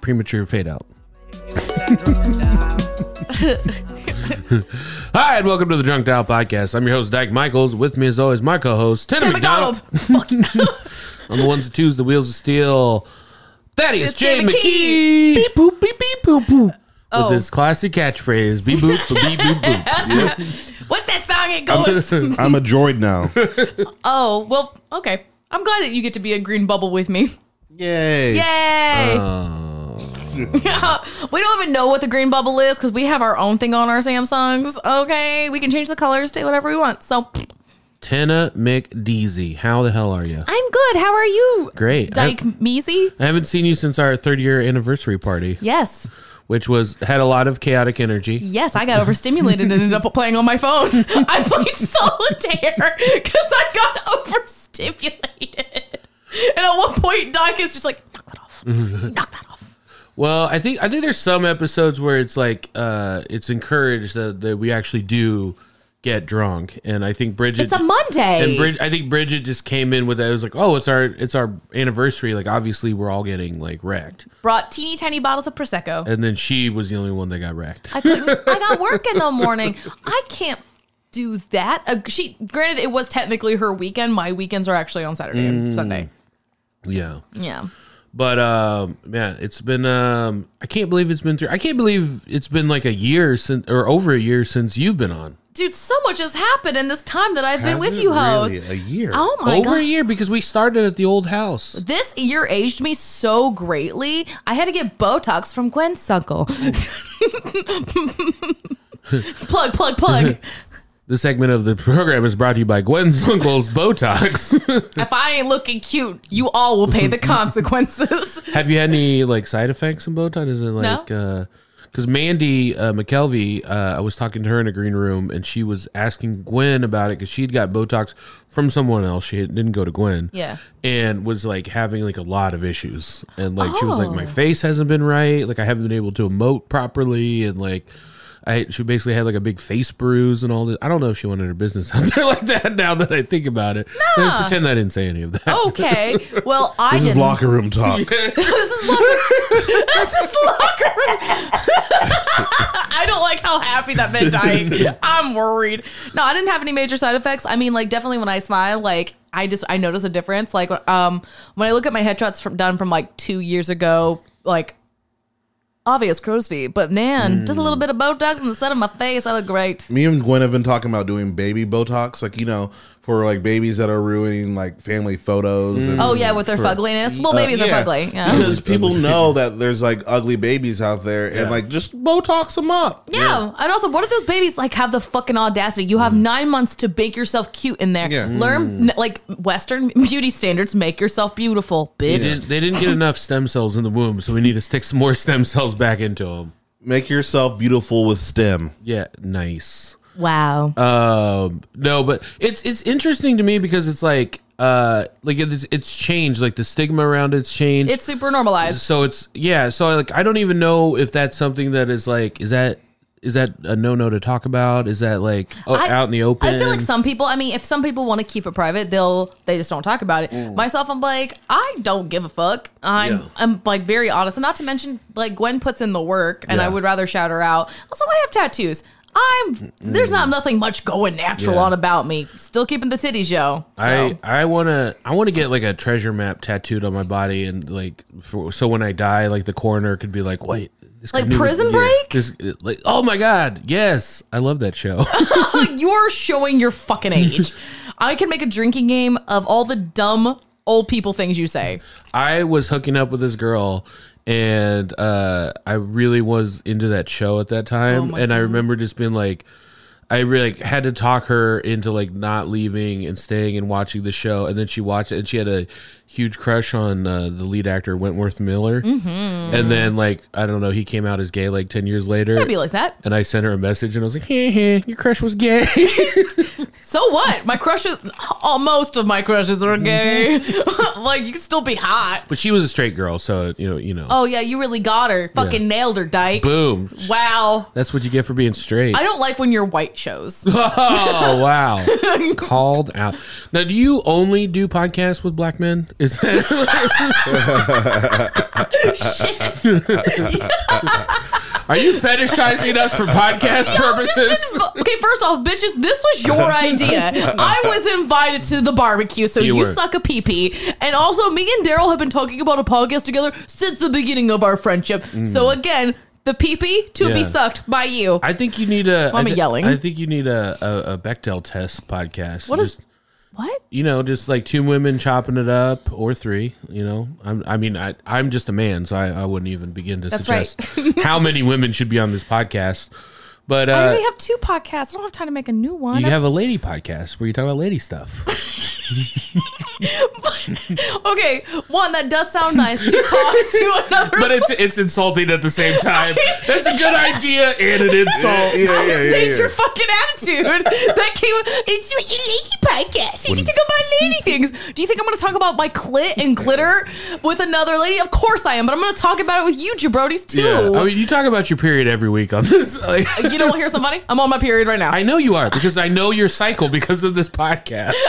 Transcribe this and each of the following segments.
That was a premature fade out. Hi, and welcome to the Drunk Dial Podcast. I'm your host, Dyke Michaels. With me, as always, my co-host, Tim, Tim McDonald. McDonald. On the ones and twos, the wheels of steel. Thaddeus It's J. Jay McKee. McKee. Beep boop, beep beep boop boop. Oh. With his classic catchphrase, beep boop, beep boop boop. What's that song? It goes. I'm a droid now. oh well, okay. I'm glad that you get to be a green bubble with me. Yay. Yay! Oh. we don't even know what the green bubble is because we have our own thing on our Samsungs. Okay, we can change the colors to whatever we want. So Tina McDeasy, how the hell are you? I'm good. How are you? Great. Dyke Measy? I haven't seen you since our third year anniversary party, Yes. which was had a lot of chaotic energy. Yes, I got overstimulated and ended up playing on my phone. I played solitaire because I got overstimulated. And at one point, Doc is just like, knock that off. Mm-hmm. knock that off. Well, I think I think there's some episodes where it's like uh it's encouraged that, that we actually do get drunk, and I think Bridget. It's a Monday. And Brid- I think Bridget just came in with that. It was like, oh, it's our it's our anniversary. Like, obviously, we're all getting like wrecked, Brought teeny tiny bottles of Prosecco. and then she was the only one that got wrecked. I couldn't, I got work in the morning. I can't do that. Uh, she, granted, it was technically her weekend. My weekends are actually on Saturday and Sunday. yeah, Yeah. But um, man, it's been um, I can't believe it's been through. I can't believe it's been like a year since or over a year since you've been on. Dude, so much has happened in this time that I've been Has with it you, host. really? A year. Oh my god. over god. a year because we started at the old house. This year aged me so greatly. I had to get Botox from Gwen Sunkle. plug, plug, plug. This segment of the program is brought to you by Gwen's Uncle's Botox. if I ain't looking cute, you all will pay the consequences. Have you had any like side effects in Botox? Is it like uh because Mandy uh, McKelvey, uh, I was talking to her in a green room, and she was asking Gwen about it because she'd got Botox from someone else. She didn't go to Gwen, Yeah. and was like having like a lot of issues, and like she was like, my Oh. face hasn't been right, like I haven't been able to emote properly, and like. I, she basically had like a big face bruise and all this. I don't know if she wanted her business out there like that. Now that I think about it, Let's pretend I didn't say any of that. Okay. Well, I This didn't. locker room talk. this is locker. Room. This is locker room. I don't like how happy that made dying. I'm worried. No, I didn't have any major side effects. I mean, like definitely when I smile, like I just I notice a difference. Like um when I look at my headshots from done from like two years ago, like obvious crow's feet, but man, just a little mm. bit of Botox on the side of my face, I look great. Me and Gwen have been talking about doing baby Botox, like you know, for like babies that are ruining like family photos. And Oh yeah, with their for- fugliness. Well, Uh, babies yeah, are fugly. Yeah. Because people know that there's like ugly babies out there, and like just Botox them up. Yeah. And also, what if those babies like have the fucking audacity? You have nine months to make yourself cute in there. Yeah. Learn n- like Western beauty standards. Make yourself beautiful, They bitch. didn't, they didn't get enough stem cells in the womb, so we need to stick some more stem cells back into them. Make yourself beautiful with STEM. Yeah, nice. Wow. Um, no, but it's it's interesting to me because it's like uh like it's it's changed, like the stigma around it's changed. it's super normalized. so it's yeah, so like I don't even know if that's something that is like is that is that a no no to talk about? Is that like oh, I- out in the open? I feel like some people. I mean, if some people want to keep it private, they'll they just don't talk about it. Mm. Myself, I'm like, I don't give a fuck. I'm Yeah. I'm like very honest, and not to mention like Gwen puts in the work, and I would rather shout her out. Also, I have tattoos. I'm there's not nothing much going natural Mm. Yeah. on about me. Still keeping the titties, yo. So. I I want to I want to get like a treasure map tattooed on my body and like for, so when I die like the coroner could be like wait this Like Prison yeah, Break? this, like oh my god yes I love that show You're showing your fucking age. I can make a drinking game of all the dumb old people things you say. I was hooking up with this girl and uh I really was into that show at that time. Oh and I remember just being like I really like, had to talk her into like not leaving and staying and watching the show. And then she watched it and she had a huge crush on uh, the lead actor Wentworth Miller Mm-hmm. and then like I don't know he came out as gay like 10 years later I'd be like that. and I sent her a message and I was like hey, hey your crush was gay So what? My crushes, oh, most of my crushes are gay. like you can still be hot. But she was a straight girl, so you know, you know. Oh yeah, you really got her. Fucking Yeah. nailed her, dyke. Boom. Wow. That's what you get for being straight. I don't like when you're white shows. Oh wow! Called out. Now, do you only do podcasts with black men? Is that Are you fetishizing us for podcast purposes? okay, first off, bitches, this was your idea. I was invited to the barbecue, so You you, suck a pee pee. And also, me and Daryl have been talking about a podcast together since the beginning of our friendship. So again, the pee pee to be Mm. Sucked by you. I think you need a. Why am I I yelling? I think you need a, a, a Bechdel test podcast. What is- Just, what? you know, just like two women chopping it up, or three. You know, I'm, I mean, I, I'm just a man, so I, I wouldn't even begin to That's suggest how many women should be on this podcast. But uh, I already have two podcasts. I don't have time to make a new one. you have a lady podcast where you talk about lady stuff. okay, one that does sound nice to talk to another. but it's it's insulting at the same time. That's a good idea and an insult. Yeah, yeah, yeah, Say yeah. your fucking attitude. That came. It's your lady podcast. You can talk about lady things. Do you think I'm going to talk about my clit and glitter with another lady? Of course I am. But I'm going to talk about it with you, jabronis too. Yeah, I mean, you talk about your period every week on this. Like, you know what? Here's some funny. I'm on my period right now. I know you are because I know your cycle because of this podcast.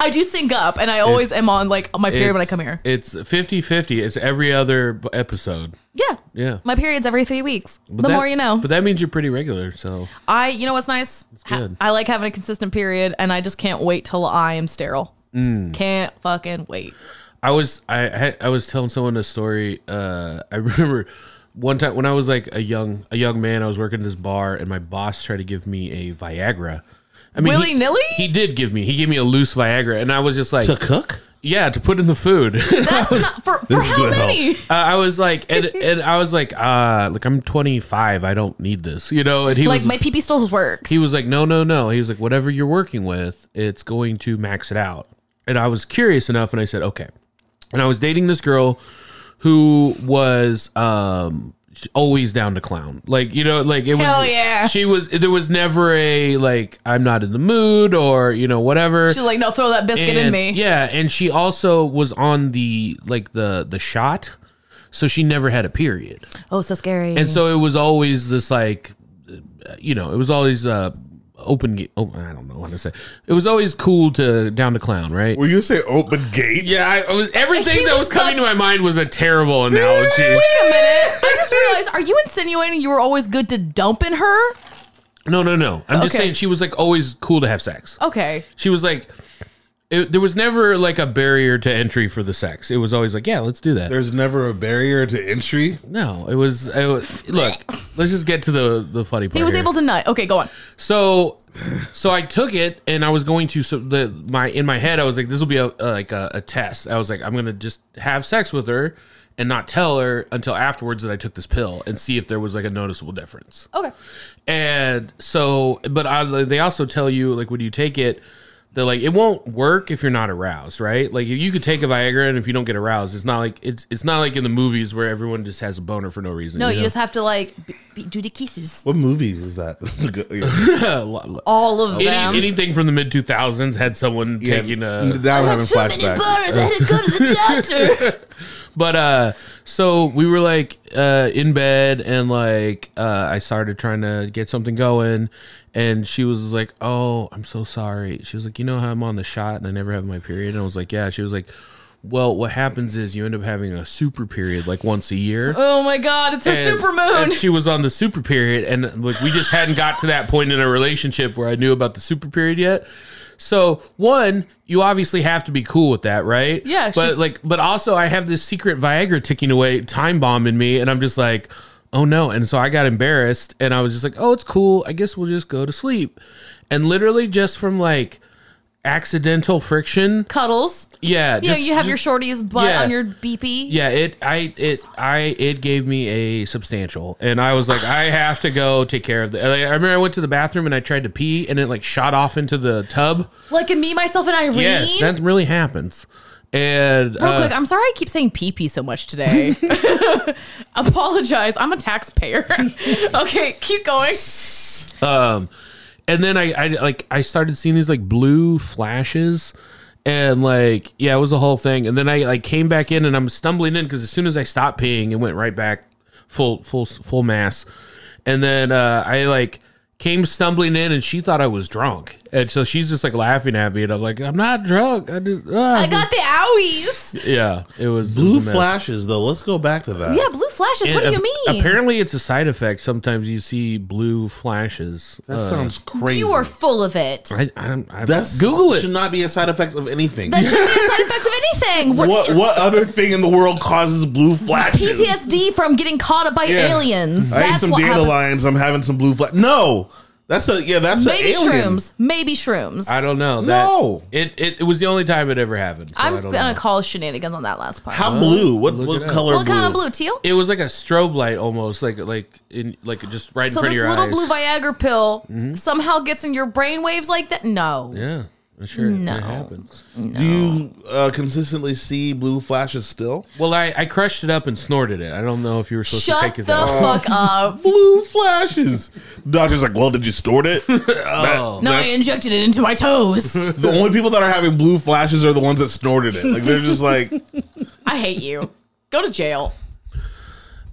I do sync up, and I always It's- am on like my period when I come here. It's 50-50. It's every other b- episode. Yeah, Yeah. my period's every three weeks. But the that- more you know. But that means you're pretty regular. So I, you know what's nice? Ha- good. I like having a consistent period, and I just can't wait till I am sterile. Mm. Can't fucking wait. I was I had, I was telling someone a story. Uh, I remember one time when I was like a young a young man. I was working at this bar, and my boss tried to give me a Viagra. I mean, he- Willy-nilly? He did give me. He gave me a loose Viagra, and I was just like, To cook? yeah, to put in the food. That's not for, for how many? Uh, I was like, and, and I was like, uh, like I'm 25. I don't need this, you know. And he Like was my pee pee still works. he was like, no, no, no. He was like, whatever you're working with, it's going to max it out. And I was curious enough, and I said, okay. And I was dating this girl who was um always down to clown, like you know, like it was. Hell yeah. She was. There was never a like I'm not in the mood or you know whatever. She's like, no, throw that biscuit in me. Yeah, and she also was on the like the the shot, so she never had a period. Oh, so scary. And so it was always this like, you know, it was always uh, open. gate. Oh, I don't know what to say. It was always cool to down to clown, right? Were you say open gate? Yeah, I, I was everything He that was was coming like- to my mind was a terrible analogy. Wait a minute. I just realized, are you insinuating you were always good to dump in her? No, no, no. I'm just Okay. saying she was like always cool to have sex. Okay. She was like. It, there was never like a barrier to entry for the sex. It was always like, yeah, let's do that. There's never a barrier to entry. no, it was. It was look, let's just get to the the funny part. He was here. able to nut. Okay, go on. So, so I took it and I was going to. So the my in my head I was like, this will be a, a like a, a test. I was like, I'm gonna just have sex with her and not tell her until afterwards that I took this pill and see if there was like a noticeable difference. Okay. And so, but I, they also tell you like when you take it. They're like it won't work if you're not aroused, right? Like if you could take a Viagra and if you don't get aroused, it's not like it's it's not like in the movies where everyone just has a boner for no reason. No, you, know? just have to like b- b- do the kisses. What movies is that? All of Any, them. anything from the mid 2000s had someone taking a now I'm having flashbacks. I had to go to the doctor. But uh so we were like uh in bed and like uh I started trying to get something going and she was like, "Oh, I'm so sorry." She was like, "You know how I'm on the shot and I never have my period?" And I was like, "Yeah." She was like, "Well, what happens is you end up having a super period like once a year." oh my god, it's her And- super moon. And she was on the super period, and like we just hadn't got to that point in a relationship where I knew about the super period yet. So one, you obviously have to be cool with that, right? Yeah, But like, but also I have this secret Viagra ticking away, time bomb in me, and I'm just like, oh no. And so I got embarrassed, and I was just like, oh, it's cool. I guess we'll just go to sleep. And literally just from like accidental friction, Cuddles. yeah, Yeah, just- you have just- your shorty's butt yeah. on your BP. yeah, it I it I it gave me a substantial, and I was like, I have to go take care of the. I remember I went to the bathroom and I tried to pee, and it like shot off into the tub. Like in me, myself, and Irene. Yes, that really happens. And Real uh, quick, I'm sorry I keep saying pee pee so much today. Apologize. I'm a taxpayer. okay, keep going. and and then I, I like I started seeing these like blue flashes, and like yeah, it was a whole thing. And then I like came back in, and I'm stumbling in because as soon as I stopped peeing, it went right back full full full mass. And then uh, I like came stumbling in, and she thought I was drunk, and so she's just like laughing at me, and I'm like, I'm not drunk. I just ah. I got the owies. yeah, it was it Blue was flashes, though. Let's go back to that. Yeah, blue flashes. What do you mean? Apparently, it's a side effect. Sometimes you see blue flashes. that Uh, sounds crazy. you are full of it. I, I, I, That's Google it. Should not be a side effect of anything. That shouldn't be a side effect of anything. What, what what other thing in the world causes blue flashes? PTSD from getting caught up by Yeah. aliens. I ate some what happens. dandelions. I'm having some blue flash. No, that's a yeah. That's Maybe a alien. shrooms. Maybe shrooms. I don't know. That, No. it, it it was the only time it ever happened. So I'm I don't gonna know. call shenanigans on that last part. How blue? What look what it up. color? what blue? kind of blue? Teal? It was like a strobe light almost, like like in like just right in So front this of your little eyes. blue Viagra pill mm-hmm. somehow gets in your brain waves like that? No. yeah, I'm sure No. it happens. Do you uh, consistently see blue flashes still? Well, I, I crushed it up and snorted it. I don't know if you were supposed to take the it that way. fuck up. Blue flashes. Doctor's like, well, did you snort it? Oh. No, I injected it into my toes. the only people that are having blue flashes are the ones that snorted it. Like they're just like, I hate you. Go to jail.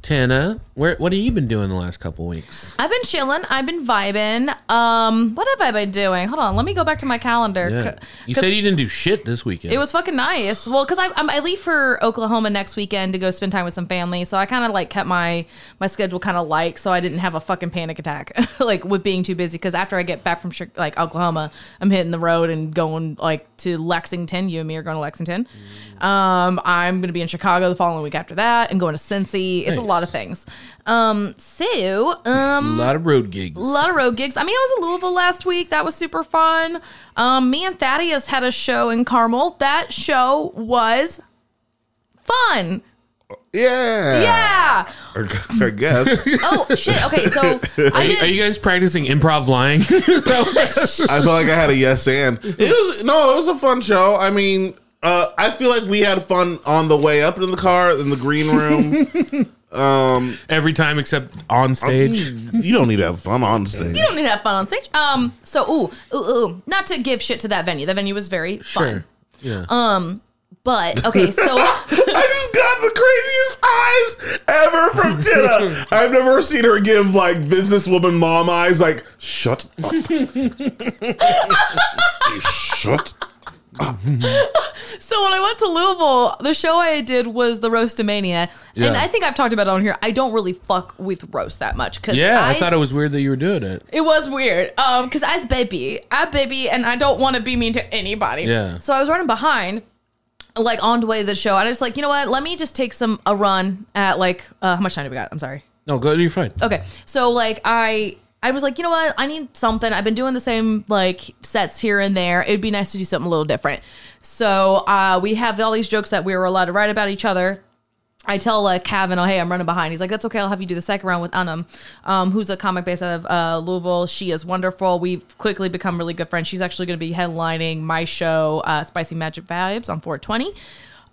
Tana, where what have you been doing the last couple weeks? I've been chilling. I've been vibing. Um, what have I been doing? Hold on, let me go back to my calendar. Yeah. You said you didn't do shit this weekend. It was fucking nice. Well, because I I'm, I leave for Oklahoma next weekend to go spend time with some family, so I kind of like kept my my schedule kind of light, so I didn't have a fucking panic attack like with being too busy. Because after I get back from like Oklahoma, I'm hitting the road and going like to Lexington. You and me are going to Lexington. Um, I'm gonna be in Chicago the following week after that, and going to Cincy. It's a lot of things. Um, so um, a lot of road gigs. a lot of road gigs. I mean, I was in Louisville last week. That was super fun. Um, me and Thaddeus had a show in Carmel. That show was fun. yeah, Yeah. I guess. Oh shit. Okay, so Are I you, are you guys practicing improv lying? Is that what- I felt like I had a yes and. It was no, it was a fun show. I mean, uh, I feel like we had fun on the way up in the car in the green room. Every time except on stage. you don't need to have fun on stage. You don't need to have fun on stage. Um. So ooh ooh ooh. Not to give shit to that venue. That venue was very fun. Sure. Yeah. But okay, so I just got the craziest eyes ever from Jenna. I've never seen her give like businesswoman mom eyes. Like, shut up. You shut. So when I went to Louisville, the show I did was the Roastomania, and I think I've talked about it on here. I don't really fuck with roast that much because yeah, I, thought it was weird that you were doing it. It was weird. Um, because as baby, I baby, and I don't want to be mean to anybody. Yeah. So I was running behind, like on the way to the show. And I was like, you know what? Let me just take some a run at like uh, how much time do we got? I'm sorry. No, go. You're fine. Okay. So like I I was like, you know what? I need something. I've been doing the same like sets here and there. It'd be nice to do something a little different. So uh, we have all these jokes that we were allowed to write about each other. I tell uh, Kevin, oh, hey, I'm running behind. He's like, that's okay. I'll have you do the second round with Anam, um, who's a comic based out of uh, Louisville. She is wonderful. We've quickly become really good friends. She's actually going to be headlining my show, uh, Spicy Magic Vibes, on 420.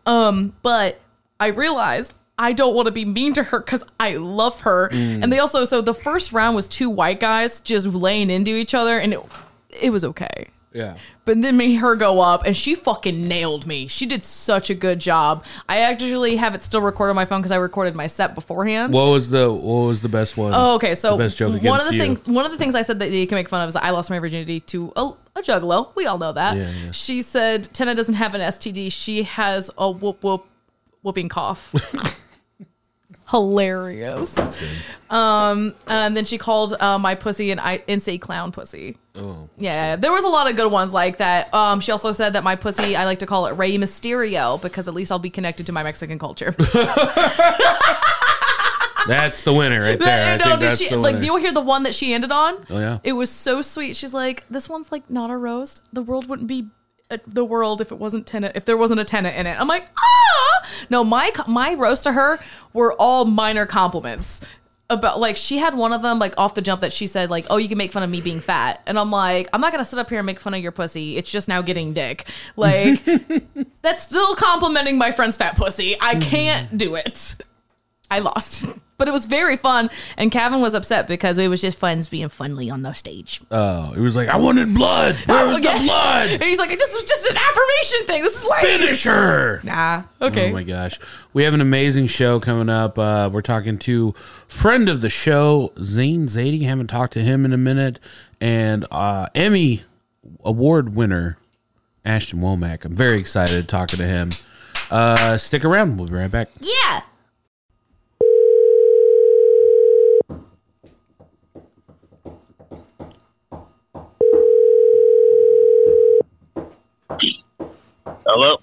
Um, but I realized I don't want to be mean to her because I love her. Mm. And they also, so the first round was two white guys just laying into each other, and it, it was okay. Yeah. But then made her go up, and she fucking nailed me. She did such a good job. I actually have it still recorded on my phone because I recorded my set beforehand. What was the What was the best one? Oh, okay. So best joke one of the you. things one of the things I said that you can make fun of is I lost my virginity to a, a juggalo. We all know that. Yeah, yeah. She said Tenna doesn't have an STD. She has a whoop whoop whooping cough. Hilarious. Um, and then she called uh, my pussy an I- NC clown pussy. Oh. Yeah, there was a lot of good ones like that. Um, she also said that my pussy, I like to call it Rey Mysterio because at least I'll be connected to my Mexican culture. That's the winner right there. I no, think did that's she, the like, winner. do you hear the one that she ended on? Oh, yeah? It was so sweet. She's like, this one's like not a roast. The world wouldn't be the world if it wasn't tenant. If there wasn't a tenant in it, I'm like, ah. No, my my roast to her were all minor compliments. About like she had one of them like off the jump that she said like oh you can make fun of me being fat and I'm like I'm not gonna sit up here and make fun of your pussy it's just now getting dick like that's still complimenting my friend's fat pussy I can't do it I lost. But it was very fun, and Kevin was upset because it was just friends being funny on the stage. Oh, he was like, I wanted blood. Where was Okay. the blood? And he's like, "It just was just an affirmation thing. This is lame." Finish her. Nah. Okay. Oh my gosh. We have an amazing show coming up. Uh, we're talking to friend of the show, Zain Zaidi. Haven't talked to him in a minute. And uh, Emmy award winner, Ashton Womack. I'm very excited talking to him. Uh, stick around. We'll be right back. yeah. Hello.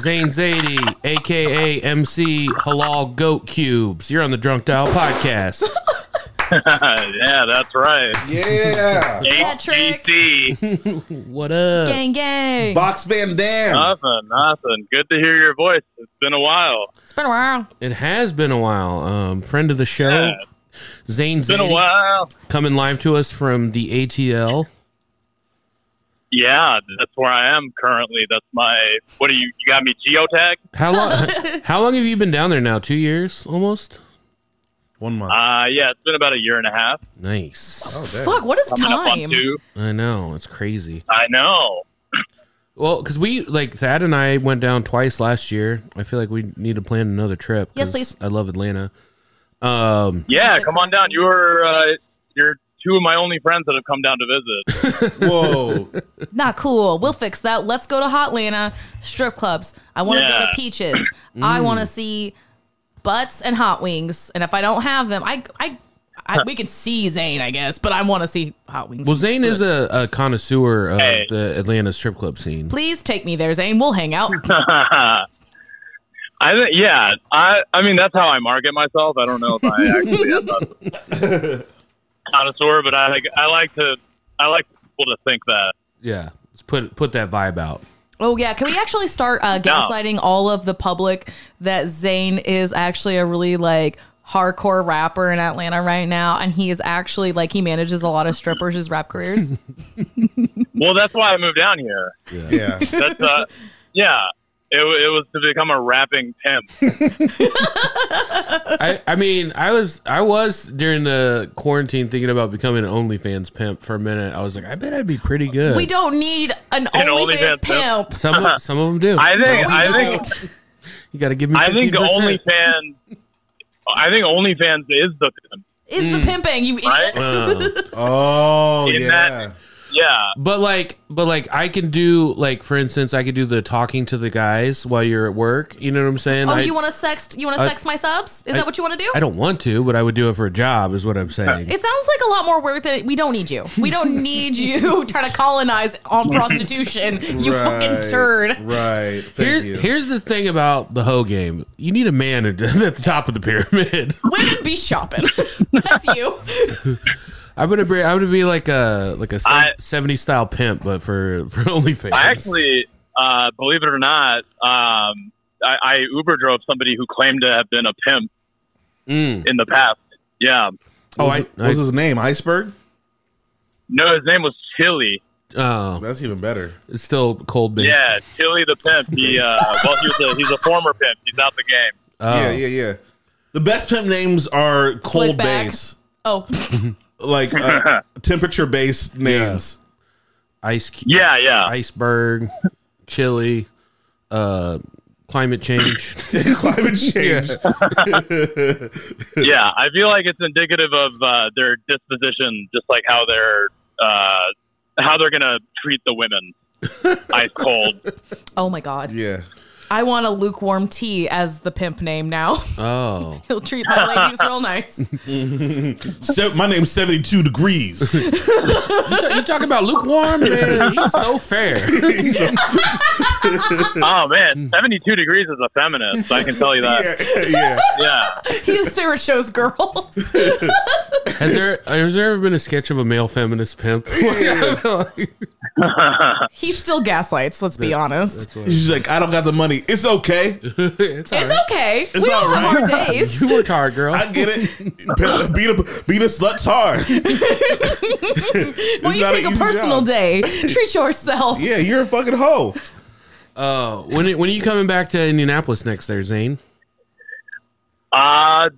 Zain Zaidi, aka MC Halal Goat Cubes. You're on the Drunk Dial podcast. yeah, that's right. Yeah. Patrick. What up? Gang, gang. Box Van Dam. nothing, nothing. Good to hear your voice. It's been a while. It's been a while. It has been a while. Um, friend of the show, Yeah, Zain it's been a Zaidi, while. coming live to us from the ATL. Yeah, that's where I am currently. That's my. What do you? You got me geotag? How long? how long have you been down there now? Two years, almost. One month. Uh, yeah, it's been about a year and a half. Nice. oh, damn. Fuck, what is Coming up on time? two. I know it's crazy. I know. Well, because we like Thad and I went down twice last year. I feel like we need to plan another trip. Yes, 'cause please. I love Atlanta. Um, Yeah, come on down. You were. Uh, you're two of my only friends that have come down to visit. Whoa. Not cool. We'll fix that. Let's go to Hotlanta strip clubs. I want to go to Yeah. Peaches. I mm. want to see butts and hot wings. And if I don't have them, I I, I we can see Zain, I guess, but I want to see hot wings. well, Zain is a, a connoisseur of Hey. the Atlanta strip club scene. Please take me there, Zain. We'll hang out. I think, yeah. I, I mean, that's how I market myself. I don't know if I actually am a connoisseur, but I like, I like to, I like people to think that. Yeah, let's put put that vibe out. Oh yeah, can we actually start uh, gaslighting all of the public that Zain is actually a really like hardcore rapper in Atlanta right now, and he is actually like he manages a lot of strippers' as rap careers. Well, that's why I moved down here. Yeah. That's, uh, yeah. It, it was to become a rapping pimp. I, I mean, I was I was during the quarantine thinking about becoming an OnlyFans pimp for a minute. I was like, I bet I'd be pretty good. we don't need an An OnlyFans OnlyFans pimp. Some of, some of them do. I think, We I don't. think, you got to give me. 15%. I think OnlyFans, I think OnlyFans is the pimp, Is the pimping you idiot? right? Uh, Oh, In yeah. that- Yeah. but like, but like, I can do like, for instance, I could do the talking to the guys while you're at work. You know what I'm saying? Oh, I, you want to sext? You want to I- sex my subs? Is I- that what you want to do? I don't want to, but I would do it for a job. Is what I'm saying. It sounds like a lot more work than we don't need you. We don't need you trying to colonize on prostitution. You fucking Right, turd. Right. Thank Here's, you. here's the thing about the hoe game. You need a man at at the top of the pyramid. Women be shopping. That's you. I'm gonna be, I'm gonna be like a like a I- 70 style pimp, but for for OnlyFans. I actually, uh, believe it or not, um, I, I Uber drove somebody who claimed to have been a pimp Mm. in the past. Yeah. Oh, What I, was, what was I his name? Iceberg? No, his name was Chili. oh, That's even better. it's still cold based. Yeah, Chili the pimp. He, uh, well, he was a, he's a former pimp. He's out the game. Oh. Yeah, yeah, yeah. The best pimp names are cold base, Oh, like uh, temperature based names. Ice, cu- Yeah, yeah. iceberg, chili, uh, climate change. Climate change. yeah, I feel like it's indicative of uh, their disposition, just like how they're uh, how they're gonna treat the women. Ice cold. oh my God. Yeah. I want a lukewarm tea as the pimp name now. Oh, He'll treat my ladies real nice. Se- my name's 72 degrees. you, ta- you talk about lukewarm, man. He's so fair. Oh man, seventy-two degrees is a feminist. I can tell you that. yeah, yeah. Yeah. His favorite show's girls. Has there has there ever been a sketch of a male feminist pimp? He still gaslights, let's be honest. She's like, I don't got the money. It's okay. it's all It's right. okay. we all all have right. our days. You worked hard, girl. I get it. Beat a, beat a sluts hard. When you not take a easy personal job. day, treat yourself. Yeah, you're a fucking hoe. Uh, when when are you coming back to Indianapolis next? There, Zain. Uh,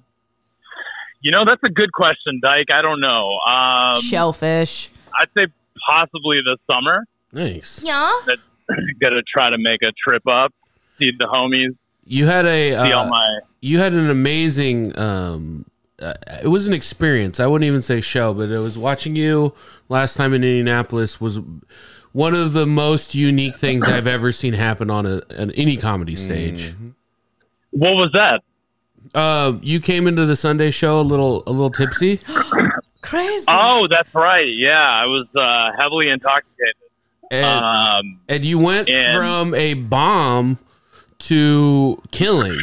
you know, that's a good question, Dyke. I don't know. Um, Shellfish. I'd say possibly this summer. Nice. Yeah. Gonna try to make a trip up, see the homies, You had a see all uh, my. you had an amazing um uh, it was an experience. I wouldn't even say show, but it was watching you last time in Indianapolis was one of the most unique things I've ever seen happen on a an any comedy stage. What was that? Uh, you came into the Sunday show a little a little tipsy. Crazy. Oh, that's right. Yeah, I was uh, heavily intoxicated. And, Um, and you went and- from a bomb to killing.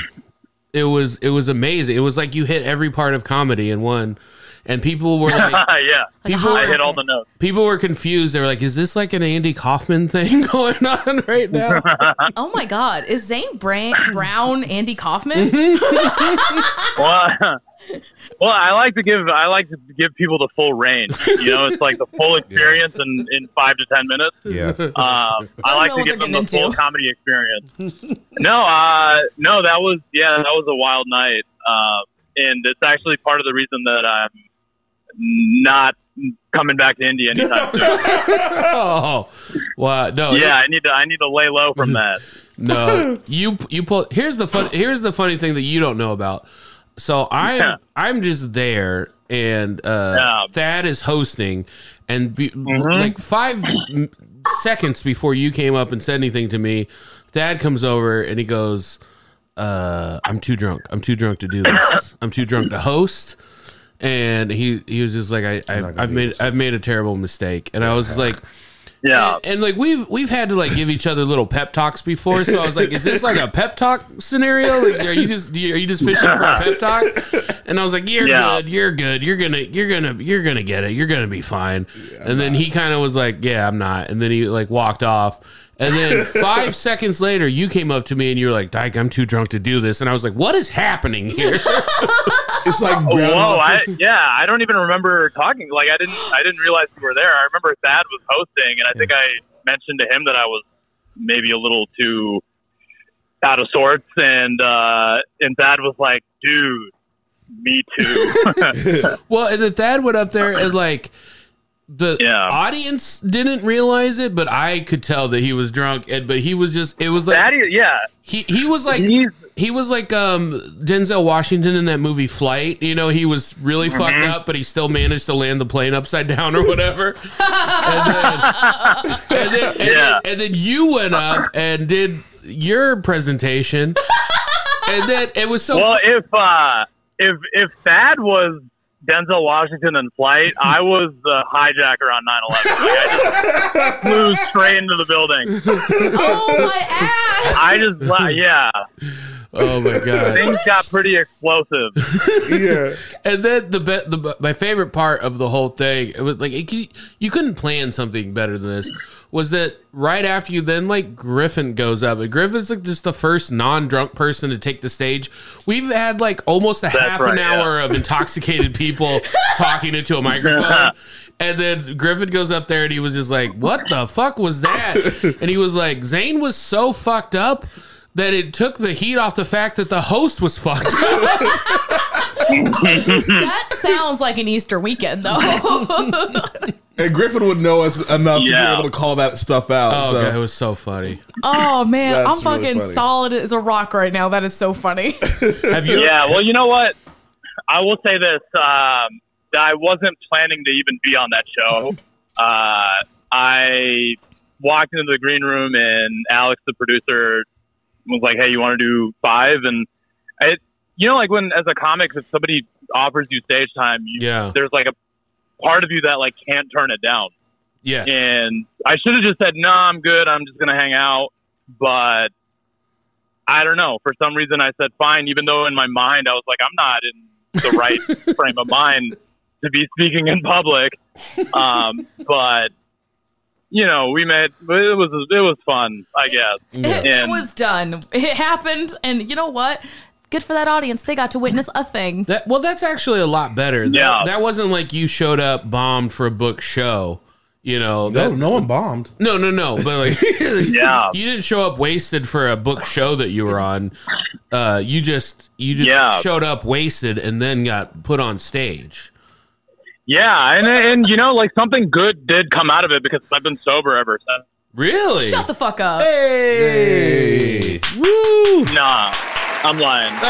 It was it was amazing. It was like you hit every part of comedy in one. And people were like yeah, people I were, hit all the notes. people were confused. They were like, "Is this like an Andy Kaufman thing going on right now?" Oh my God. Is Zain Bra- Brown Andy Kaufman? Well, well, I like to give I like to give people the full range. You know, it's like the full experience in, in five to ten minutes. Yeah. Um, I know like to give them the getting full comedy experience. no, uh, no, that was yeah, that was a wild night, um, and it's actually part of the reason that I'm not coming back to India anytime soon. oh, wow! No, yeah, I need to I need to lay low from that. no. You you pull. Here's the fun. Here's the funny thing that you don't know about. So I'm Yeah. I'm just there, and uh, Yeah. Thad is hosting, and be, like five seconds before you came up and said anything to me, Thad comes over and he goes, uh, "I'm too drunk. I'm too drunk to do this. I'm too drunk to host." And he he was just like, "I I've, I've made. I've made a terrible mistake," and I was just like. Yeah, And, and, like we've we've had to like give each other little pep talks before, so I was like, "Is this like a pep talk scenario? Like, are you just are you just fishing for a pep talk?" And I was like, "You're Yeah. good, you're good, you're gonna you're gonna you're gonna get it, you're gonna be fine." and then he kind of was like, "Yeah, I'm not," and then he like walked off. And then five seconds later, you came up to me and you were like, "Dyke, I'm too drunk to do this," and I was like, "What is happening here?" It's like Whoa, I yeah, I don't even remember talking. Like I didn't I didn't realize you were there. I remember Thad was hosting, and I think I mentioned to him that I was maybe a little too out of sorts, and uh, and Thad was like, "Dude, me too." Well, and then Thad went up there and like the Yeah. audience didn't realize it, but I could tell that he was drunk. And but he was just it was like Thad, yeah, he he was like he's he was like um Denzel Washington in that movie Flight. You know, he was really Mm-hmm. fucked up, but he still managed to land the plane upside down or whatever. and then and then, and, Yeah. then and then you went up and did your presentation. and then it was so well. If uh, if if Thad was Denzel Washington in flight, I was the hijacker on 9/11. Like, I just flew straight into the building. oh my ass. I just yeah, oh my god. things got pretty explosive. yeah. And then the, be- the my favorite part of the whole thing, it was like it, you couldn't plan something better than this. Was that right after you? Then like Griffin goes up, and Griffin's like just the first non-drunk person to take the stage. We've had like almost a half an right, yeah. hour of intoxicated people talking into a microphone. And then Griffin goes up there and he was just like, What the fuck was that? And he was like, Zain was so fucked up that it took the heat off the fact that the host was fucked that sounds like an Easter weekend, though. And Griffin would know us enough to be able to call that stuff out. Oh, so. okay, it was so funny. oh man, That's I'm really fucking funny. solid as a rock right now. That is so funny. Have you? Yeah, well, you know what? I will say this: um, that I wasn't planning to even be on that show. Uh, I walked into the green room, and Alex, the producer, was like, "Hey, you want to do five? And it, you know, like when as a comic, if somebody offers you stage time, you, Yeah. there's like a part of you that like can't turn it down. Yeah. And I should have just said, "No, I'm good. I'm just gonna hang out." But I don't know. For some reason, I said fine, even though in my mind I was like, "I'm not in the right frame of mind to be speaking in public." Um, but you know, we made it was it was fun, I guess. It, it was done. It happened, and you know what? Good for that audience. They got to witness a thing. That well, that's actually a lot better. That, Yeah. that wasn't like you showed up bombed for a book show. You know, No, that, no one bombed. no, no, no. But like, Yeah. you didn't show up wasted for a book show that you were on. Uh, you just you just Yeah. showed up wasted and then got put on stage. Yeah, and and you know, like something good did come out of it because I've been sober ever since. Really? Shut the fuck up. Hey. Woo! Nah, I'm lying.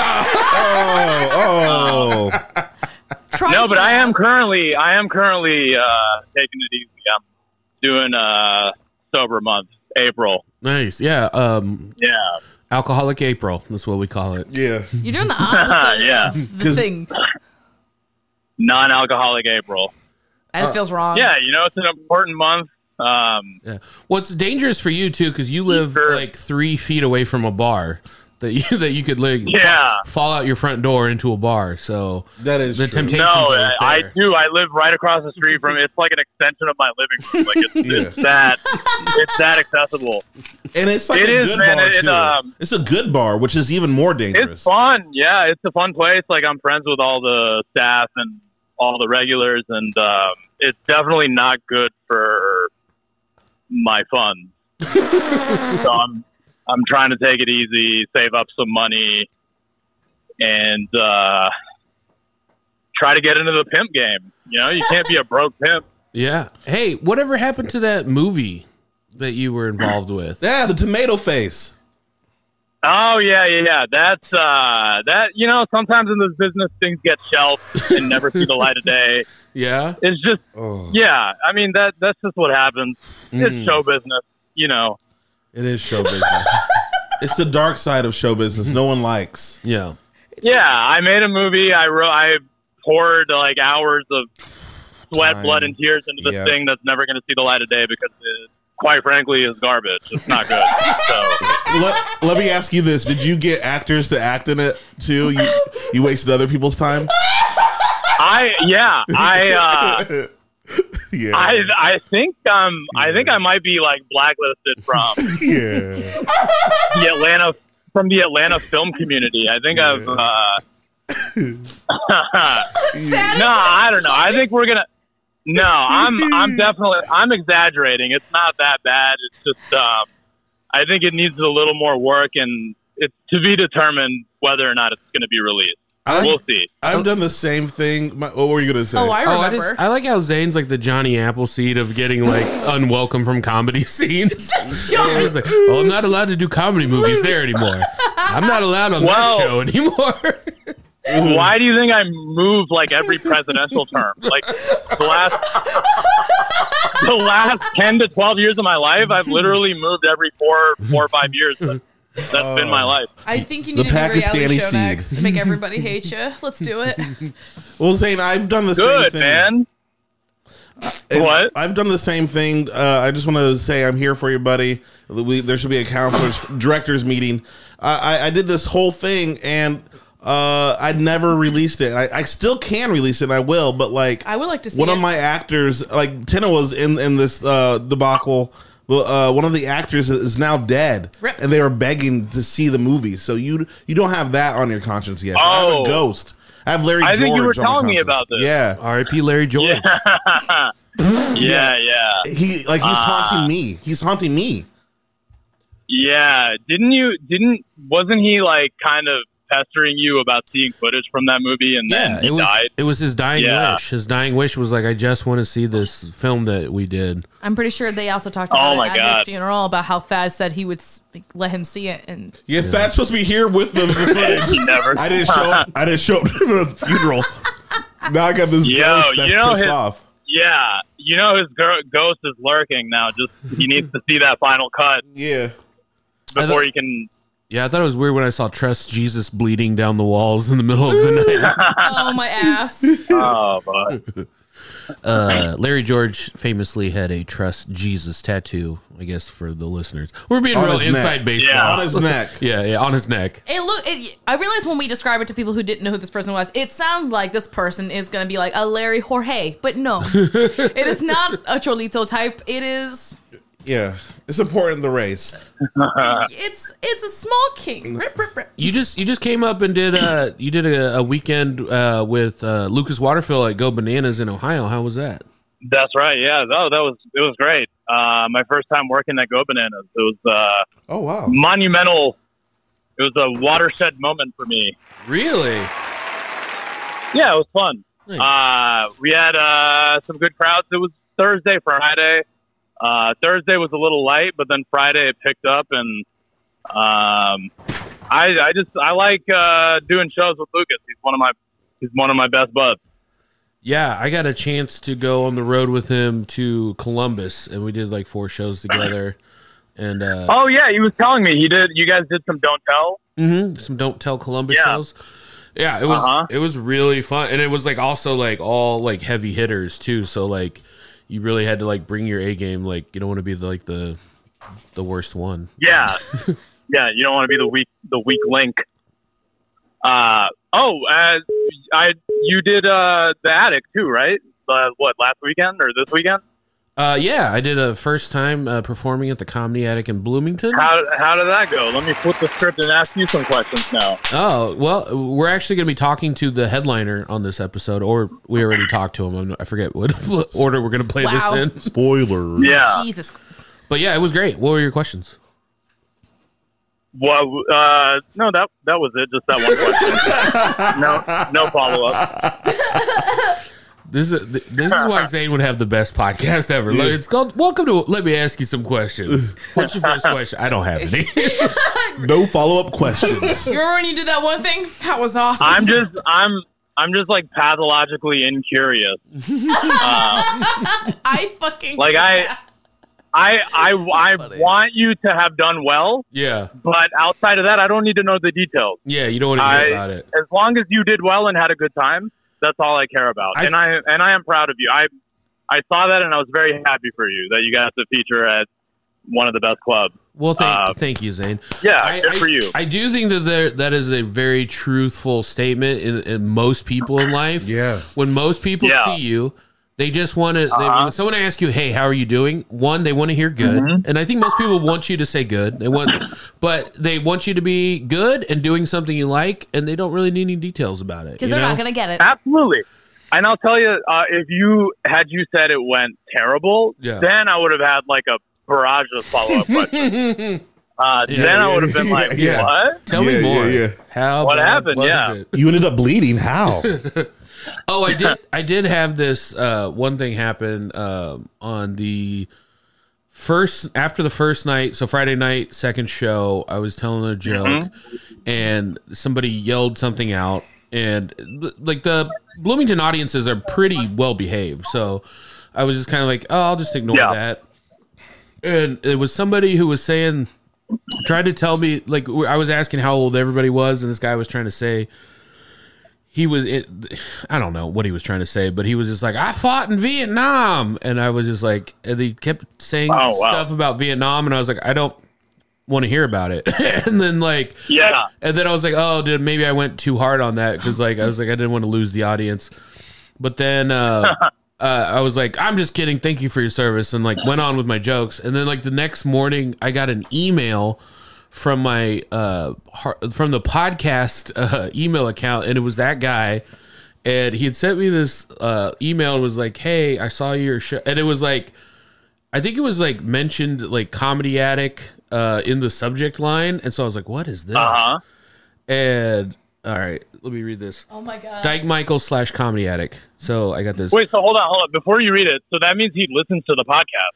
Oh, oh. Try No, but I am currently I am currently uh, taking it easy. I'm doing a sober month, April. Nice. Yeah. Um, Yeah, alcoholic April. That's what we call it. yeah. You're doing the opposite Yeah. of the 'Cause- thing. non-alcoholic April. And it feels wrong. Yeah, you know, it's an important month. Um, Yeah. Well, it's dangerous for you too because you live Sure. like three feet away from a bar that you that you could like Yeah. fa- fall out your front door into a bar. So That is the true. temptation. no, always I do. I live right across the street from. It's like an extension of my living room. Like it's, Yeah. it's that. It's that accessible. And it's like It a is, good man. bar It- too. um, it's a good bar, which is even more dangerous. It's fun. Yeah, it's a fun place. Like I'm friends with all the staff and all the regulars, and um, it's definitely not good for my funds. so I'm I'm trying to take it easy, save up some money, and uh, try to get into the pimp game. You know, you can't be a broke pimp. Yeah. Hey, whatever happened to that movie that you were involved with? yeah, the tomato face. Oh yeah, yeah, yeah. That's uh, that. You know, sometimes in this business, things get shelved and never see the light of day. Yeah. It's just Oh, Yeah, I mean that that's just what happens. Mm. It's show business, you know. it is show business. it's the dark side of show business. No one likes. Yeah. Yeah, I made a movie. I wrote. I poured like hours of sweat, Time. blood, and tears into this Yeah. thing that's never going to see the light of day because it, quite frankly, is garbage. It's not good. so let, let me ask you this: Did you get actors to act in it too? You you wasted other people's time. I yeah I uh, yeah, I I think um I think I might be like blacklisted from yeah. the Atlanta from the Atlanta film community. I think I've. Uh, no, I don't know. I think we're gonna. No, I'm. I'm definitely. I'm exaggerating. It's not that bad. It's just. Um, I think it needs a little more work, and it's to be determined whether or not it's going to be released. I- we'll see. I've done the same thing. My, what were you gonna say? Oh, I Oh, I remember. just I like how Zain's like the Johnny Appleseed of getting like unwelcome from comedy scenes. He's like, oh, I'm not allowed to do comedy movies there anymore. I'm not allowed on Well- that show anymore. Why do you think I move like every presidential term? Like the last, the last ten to twelve years of my life, I've literally moved every four, four or five years. That, that's been my life. I think you The need to do a reality show seed. next to make everybody hate you. Let's do it. Well, Zain, I've done the Good same thing. man. And What? I've done the same thing. Uh, I just want to say I'm here for you, buddy. We, there should be a counselors directors meeting. I, I, I did this whole thing and uh, I never released it. I, I still can release it. and I will, but like I would like to see one it. of my actors, like Tina, was in in this uh, debacle. Well, uh, one of the actors is now dead, Rip. and they were begging to see the movie. So you you don't have that on your conscience yet. I have a Oh. ghost. I have Larry. I think you were George on my telling me about this. Yeah, R.I.P. Larry George. Yeah. yeah, yeah, he like he's Ah. haunting me. He's haunting me. yeah. Didn't you? Didn't? Wasn't he like kind of pestering you about seeing footage from that movie, and Yeah, then he it was died? it was his dying Yeah. wish. His dying wish was like, I just want to see this film that we did. I'm pretty sure they also talked about Oh it my at his funeral about how Faz said he would s- let him see it, and Yeah, Fat's supposed to be here with the, the footage. He never. I didn't show. Up, I didn't show up to the funeral. Now I got this Yo, ghost that's you know pissed his- off. Yeah, you know his gir- ghost is lurking now. Just he needs to see that final cut Yeah, before thought- he can. Yeah, I thought it was weird when I saw Trust Jesus bleeding down the walls in the middle of the night. oh my ass. Oh, but Uh, Larry George famously had a Trust Jesus tattoo. I guess for the listeners, we're being On real his neck. inside baseball. Yeah. on his neck. Yeah, yeah, on his neck. It look. It, I realized when we describe it to people who didn't know who this person was, it sounds like this person is going to be like a Larry Jorge, but no, it is not a Cholito type. It is. Yeah, it's important in the race. It's it's a small king. Rip, rip, rip. You just you just came up and did uh you did a, a weekend uh, with uh, Lucas Waterfill at Go Bananas in Ohio. How was that? That's right. Yeah. Oh, that was it was great. Uh, my first time working at Go Bananas. It was uh, Oh wow. monumental. It was a watershed moment for me. Really? Yeah, it was fun. Nice. Uh, we had uh, some good crowds. It was Thursday, Friday. Uh, Thursday was a little light, but then Friday it picked up, and um, I, I just I like uh, doing shows with Lucas. He's one of my he's one of my best buds. Yeah, I got a chance to go on the road with him to Columbus, and we did like four shows together. And uh, Oh yeah, he was telling me he did. You guys did some don't tell. mhm, some Don't Tell Columbus Yeah. shows. Yeah, it was Uh-huh. it was really fun, and it was like also like all like heavy hitters too. So like you really had to like bring your A game. Like you don't want to be the, like the the worst one. Yeah, yeah. You don't want to be the weak the weak link. Uh oh, I you did uh the attic too, right? Uh, what last weekend or this weekend? Uh, yeah, I did a first time uh, performing at the Comedy Attic in Bloomington. How how did that go? Let me flip the script and ask you some questions now. Oh well, we're actually going to be talking to the headliner on this episode, or we already talked to him. I'm- I forget what order we're going to play Wow. this in. Spoiler. Yeah. Jesus. But yeah, it was great. What were your questions? Well, uh, no, that that was it. Just that one question. no, no follow up. This is this is why Zain would have the best podcast ever. Like, it's called "Welcome to." Let me ask you some questions. What's your first question? I don't have any. No follow up questions. You remember when you did that one thing? That was awesome. I'm just I'm I'm just like pathologically incurious. Uh, I fucking Like, I- that. I I I want you to have done well, yeah, but outside of that, I don't need to know the details. yeah. You don't want to hear I- about it. As long as you did well and had a good time, that's all I care about. I- and I and I am proud of you. I I saw that and I was very happy for you that you got to feature at one of the best clubs. Well, thank uh, thank you, Zain. Yeah, I, good I- for you. I do think that there that is a very truthful statement in, in most people in life. Yeah. When most people Yeah. see you, they just want to. Uh-huh. When someone asks you, "Hey, how are you doing?" One, they want to hear good, Mm-hmm. and I think most people want you to say good. They want, but they want you to be good and doing something you like, and they don't really need any details about it. Because they're know? not going to get it. Absolutely. And I'll tell you, uh, if you had you said it went terrible, Yeah. then I would have had like a barrage of follow up questions. Uh, Yeah, then I would have been like, yeah. "What? Tell Yeah, me more. yeah, yeah. How What bad happened? was Yeah. it? You ended up bleeding. How? Oh, I did. I did have this uh, one thing happen um, on the first after the first night. So Friday night, second show, I was telling a joke, mm-hmm. and somebody yelled something out, and like the Bloomington audiences are pretty well behaved. So I was just kind of like, oh, I'll just ignore Yeah. that. And it was somebody who was saying, tried to tell me like I was asking how old everybody was, and this guy was trying to say he was it, I don't know what he was trying to say, but he was just like, I fought in Vietnam. And I was just like, and he kept saying Oh, wow. stuff about Vietnam. And I was like, I don't want to hear about it. and then like, Yeah. and then I was like, oh, did maybe I went too hard on that. Cause like, I was like, I didn't want to lose the audience. But then, uh, uh, I was like, I'm just kidding. Thank you for your service. And like went on with my jokes. And then like the next morning I got an email from my uh har- from the podcast uh, email account and it was that guy and he had sent me this uh email and was like hey i saw your show and it was like i think it was like mentioned like comedy attic uh in the subject line and so i was like what is this Uh huh. and all right let me read this Oh my god. dyke michael slash comedy attic. so i got this Wait, so hold on, hold on. Before you read it, so that means he listens to the podcast.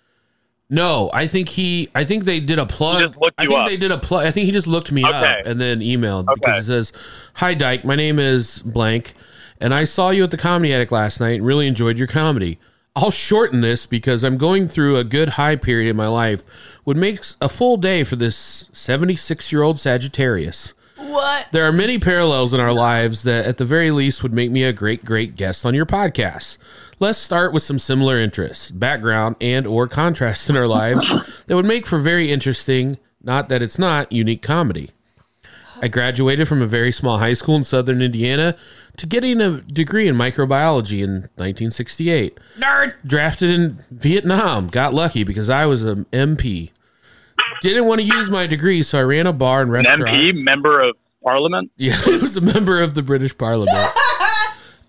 No, I think he. I think they did a plug. He just looked I think up. they did a plug. I think he just looked me Okay. up and then emailed Okay. because it says, "Hi Dyke, my name is blank, and I saw you at the Comedy Attic last night and really enjoyed your comedy. I'll shorten this because I'm going through a good high period in my life, would make a full day for this 76 year old Sagittarius." what? There are many parallels in our lives that, at the very least, would make me a great, great guest on your podcast. Let's start with some similar interests, background, and or contrast in our lives that would make for very interesting, not that it's not, unique comedy. I graduated from a very small high school in southern Indiana to getting a degree in microbiology in 1968. Nerd. Drafted in Vietnam, got lucky because I was an MP. Didn't want to use my degree, so I ran a bar and An restaurant. MP, member of Parliament. Yeah, he was a member of the British Parliament.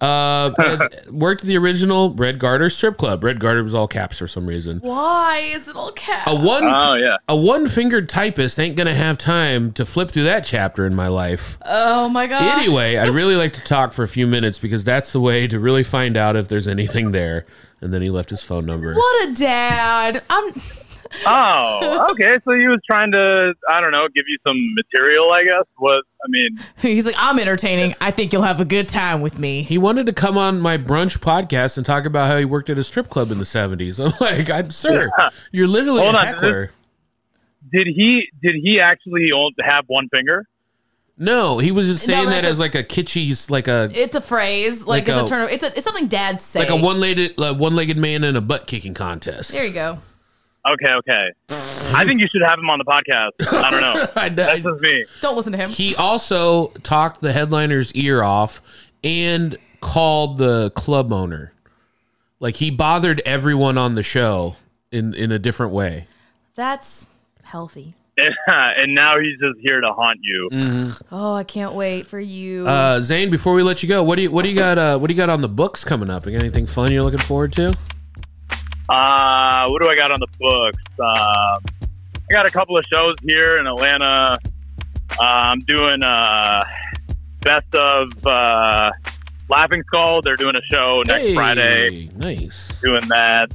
Uh, worked at the original Red Garter strip club. Red Garter was all caps for some reason. Why is it all cat? A one Oh yeah. a one fingered typist ain't gonna have time to flip through that chapter in my life. oh my god. Anyway, I'd really like to talk for a few minutes because that's the way to really find out if there's anything there. And then he left his phone number. What a dad. I'm Oh, okay. So he was trying to, I don't know, give you some material, I guess. What I mean, he's like, I'm entertaining. I think you'll have a good time with me. He wanted to come on my brunch podcast and talk about how he worked at a strip club in the 70s. I'm like, I'm sir, you're literally Hold a on, heckler. did he did he actually have one finger? No, he was just No, saying that a- as like a kitschy, like a It's a phrase, like, Like it's a, a- turn. It's a, it's something dads say. like a one-legged uh, one-legged man in a butt kicking contest. There you go. Okay, okay. I think you should have him on the podcast. I don't know. I- That's just me. Don't listen to him. he also talked the headliner's ear off and called the club owner. Like he bothered everyone on the show in in a different way. That's healthy. and now he's just here to haunt you. Oh, I can't wait for you. Uh, Zain, before we let you go, what do you what do you got? Uh, what do you got on the books coming up? You got anything fun you're looking forward to? Uh, what do I got on the books? Um, I got a couple of shows here in Atlanta. Uh, I'm doing uh, best of uh, Laughing Skull. They're doing a show next Hey, Friday. Nice. Doing that.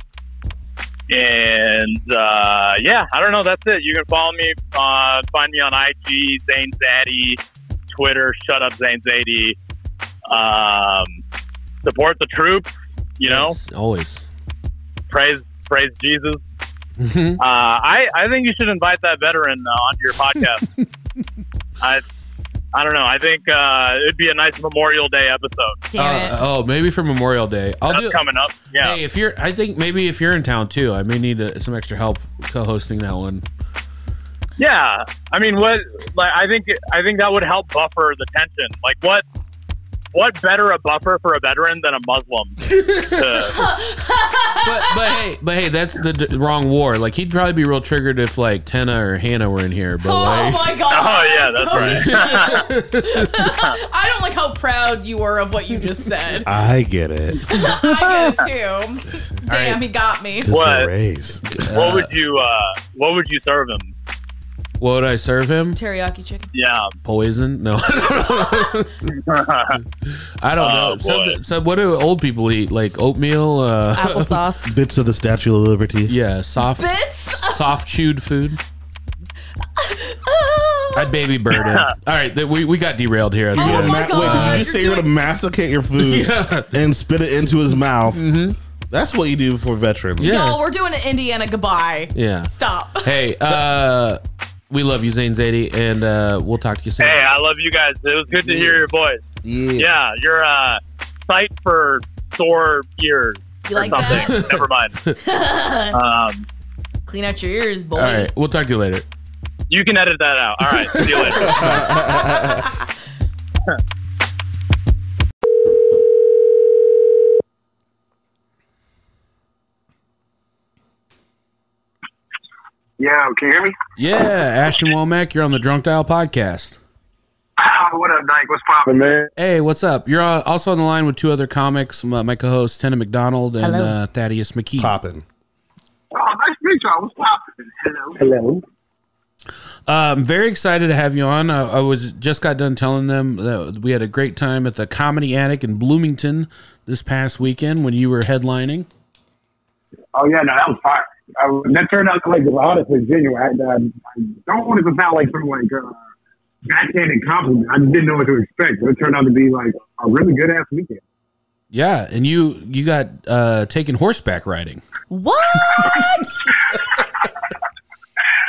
And uh, yeah, I don't know. That's it. You can follow me. Uh, find me on IG, Zain Zaidi, Twitter, Shut Up Zain Zaidi. Um, support the troops. You know, always. Praise praise Jesus. Mhm. Uh, I I think you should invite that veteran uh, onto your podcast. I I don't know. I think uh, it'd be a nice Memorial Day episode. Damn Uh, it. oh, maybe for Memorial Day. I'll That's do. coming up. Yeah. Hey, if you're, I think maybe if you're in town too, I may need uh some extra help co-hosting that one. Yeah, I mean, what? Like, I think I think that would help buffer the tension. Like, what? What better a buffer for a veteran than a Muslim? But, but hey, but hey, that's the d- wrong war. Like he'd probably be real triggered if like Tenna or Hannah were in here. But Oh like, my god. oh yeah, that's right. I don't like how proud you were of what you just said. I get it. I get it too. Damn, right. he got me. What? the race. what would you uh, What would you serve him? What would I serve him? Teriyaki chicken. Yeah. Poison? No, I don't know. Oh, boy. So what do old people eat? Like oatmeal? Uh, Applesauce. Bits of the Statue of Liberty. yeah, soft, Bits? soft chewed food. I'd baby bird him. All right, th- we, we got derailed here. At the Oh end. my God, wait, did you just you're say you're gonna masticate your food Yeah. and spit it into his mouth? That's what you do for veterans. Yeah. Y'all, we're doing an Indiana goodbye. Yeah. Stop. Hey, uh, we love you, Zain Zaidi, and uh, we'll talk to you soon. Hey, I love you guys. It was good to hear your voice. Yeah. Yeah, you're a sight for sore ears You or like something. that? Never mind. Um, Clean out your ears, boy. All right, we'll talk to you later. you can edit that out. All right. See you later. Yeah, can you hear me? Yeah, Ashton Womack, you're on the Drunk Dial podcast. Ah, what up, Dyke? What's poppin', man? Hey, what's up? You're uh, also on the line with two other comics, my, my co-host Tenna McDonald and Hello. uh, Thaddeus McKee. Popping. Oh, nice to meet y'all. What's poppin'? Hello. Hello. Uh, I'm very excited to have you on. Uh, I was just got done telling them that we had a great time at the Comedy Attic in Bloomington this past weekend when you were headlining. Oh, yeah, no, that was fire. I, that turned out to like honestly genuine. I, I, I don't want it to sound like some like uh, backhanded compliment. I just didn't know what to expect. But it turned out to be like a really good ass weekend. Yeah, and you you got uh, taken horseback riding. What?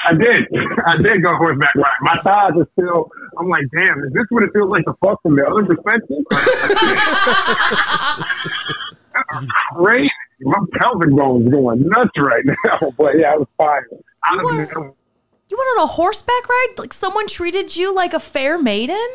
I did. I did go horseback riding. My thighs are still. I'm like, damn, is this what it feels like to fuck from the other perspective? Crazy. My pelvic bones going nuts right now. But yeah, I was fine. I You don't were- You went on a horseback ride? Like someone treated you like a fair maiden?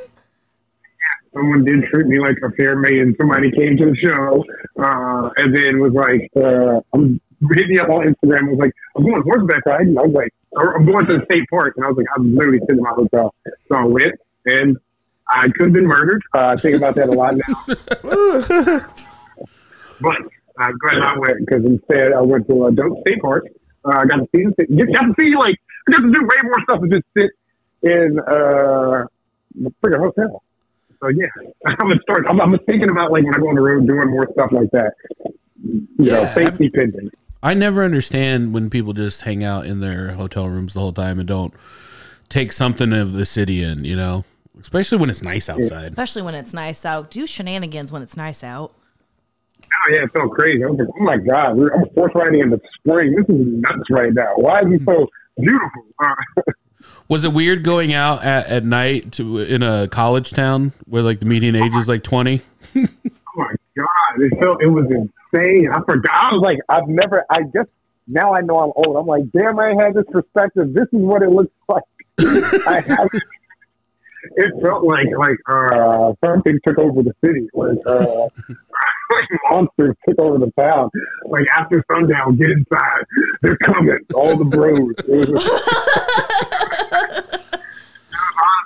someone did treat me like a fair maiden. Somebody came to the show, uh, and then was like, uh, I'm hit me up on Instagram. and was like, I'm going horseback riding. I was like, I'm going to the state park, and I was like, I'm literally sitting in my hotel. So I went, and I could have been murdered. Uh, I think about that a lot now. but I'm glad I went because instead I went to a dope state park. Uh, I got to see, get, got to see like I got to do way more stuff than just sit in uh, the freaking hotel. So yeah, I'm gonna start. I'm, I'm thinking about like when I go on the road doing more stuff like that. You know, Yeah, safety pending. I never understand when people just hang out in their hotel rooms the whole time and don't take something of the city in, you know? Especially when it's nice outside. Especially when it's nice out. Do shenanigans when it's nice out. Oh yeah, it felt crazy. I was like, oh my god, we're, I'm force riding in the spring. This is nuts right now. Why is it so beautiful? Uh, Was it weird going out at, at night to in a college town where like the median age is like 20? oh my god, it felt it was insane. I forgot. I was like, I've never. I guess now I know I'm old. I'm like, damn, I had this perspective. This is what it looks like. I have. It felt like like uh, something took over the city. Like uh, monsters took over the town. Like after sundown, get inside. They're coming. All the bros. It was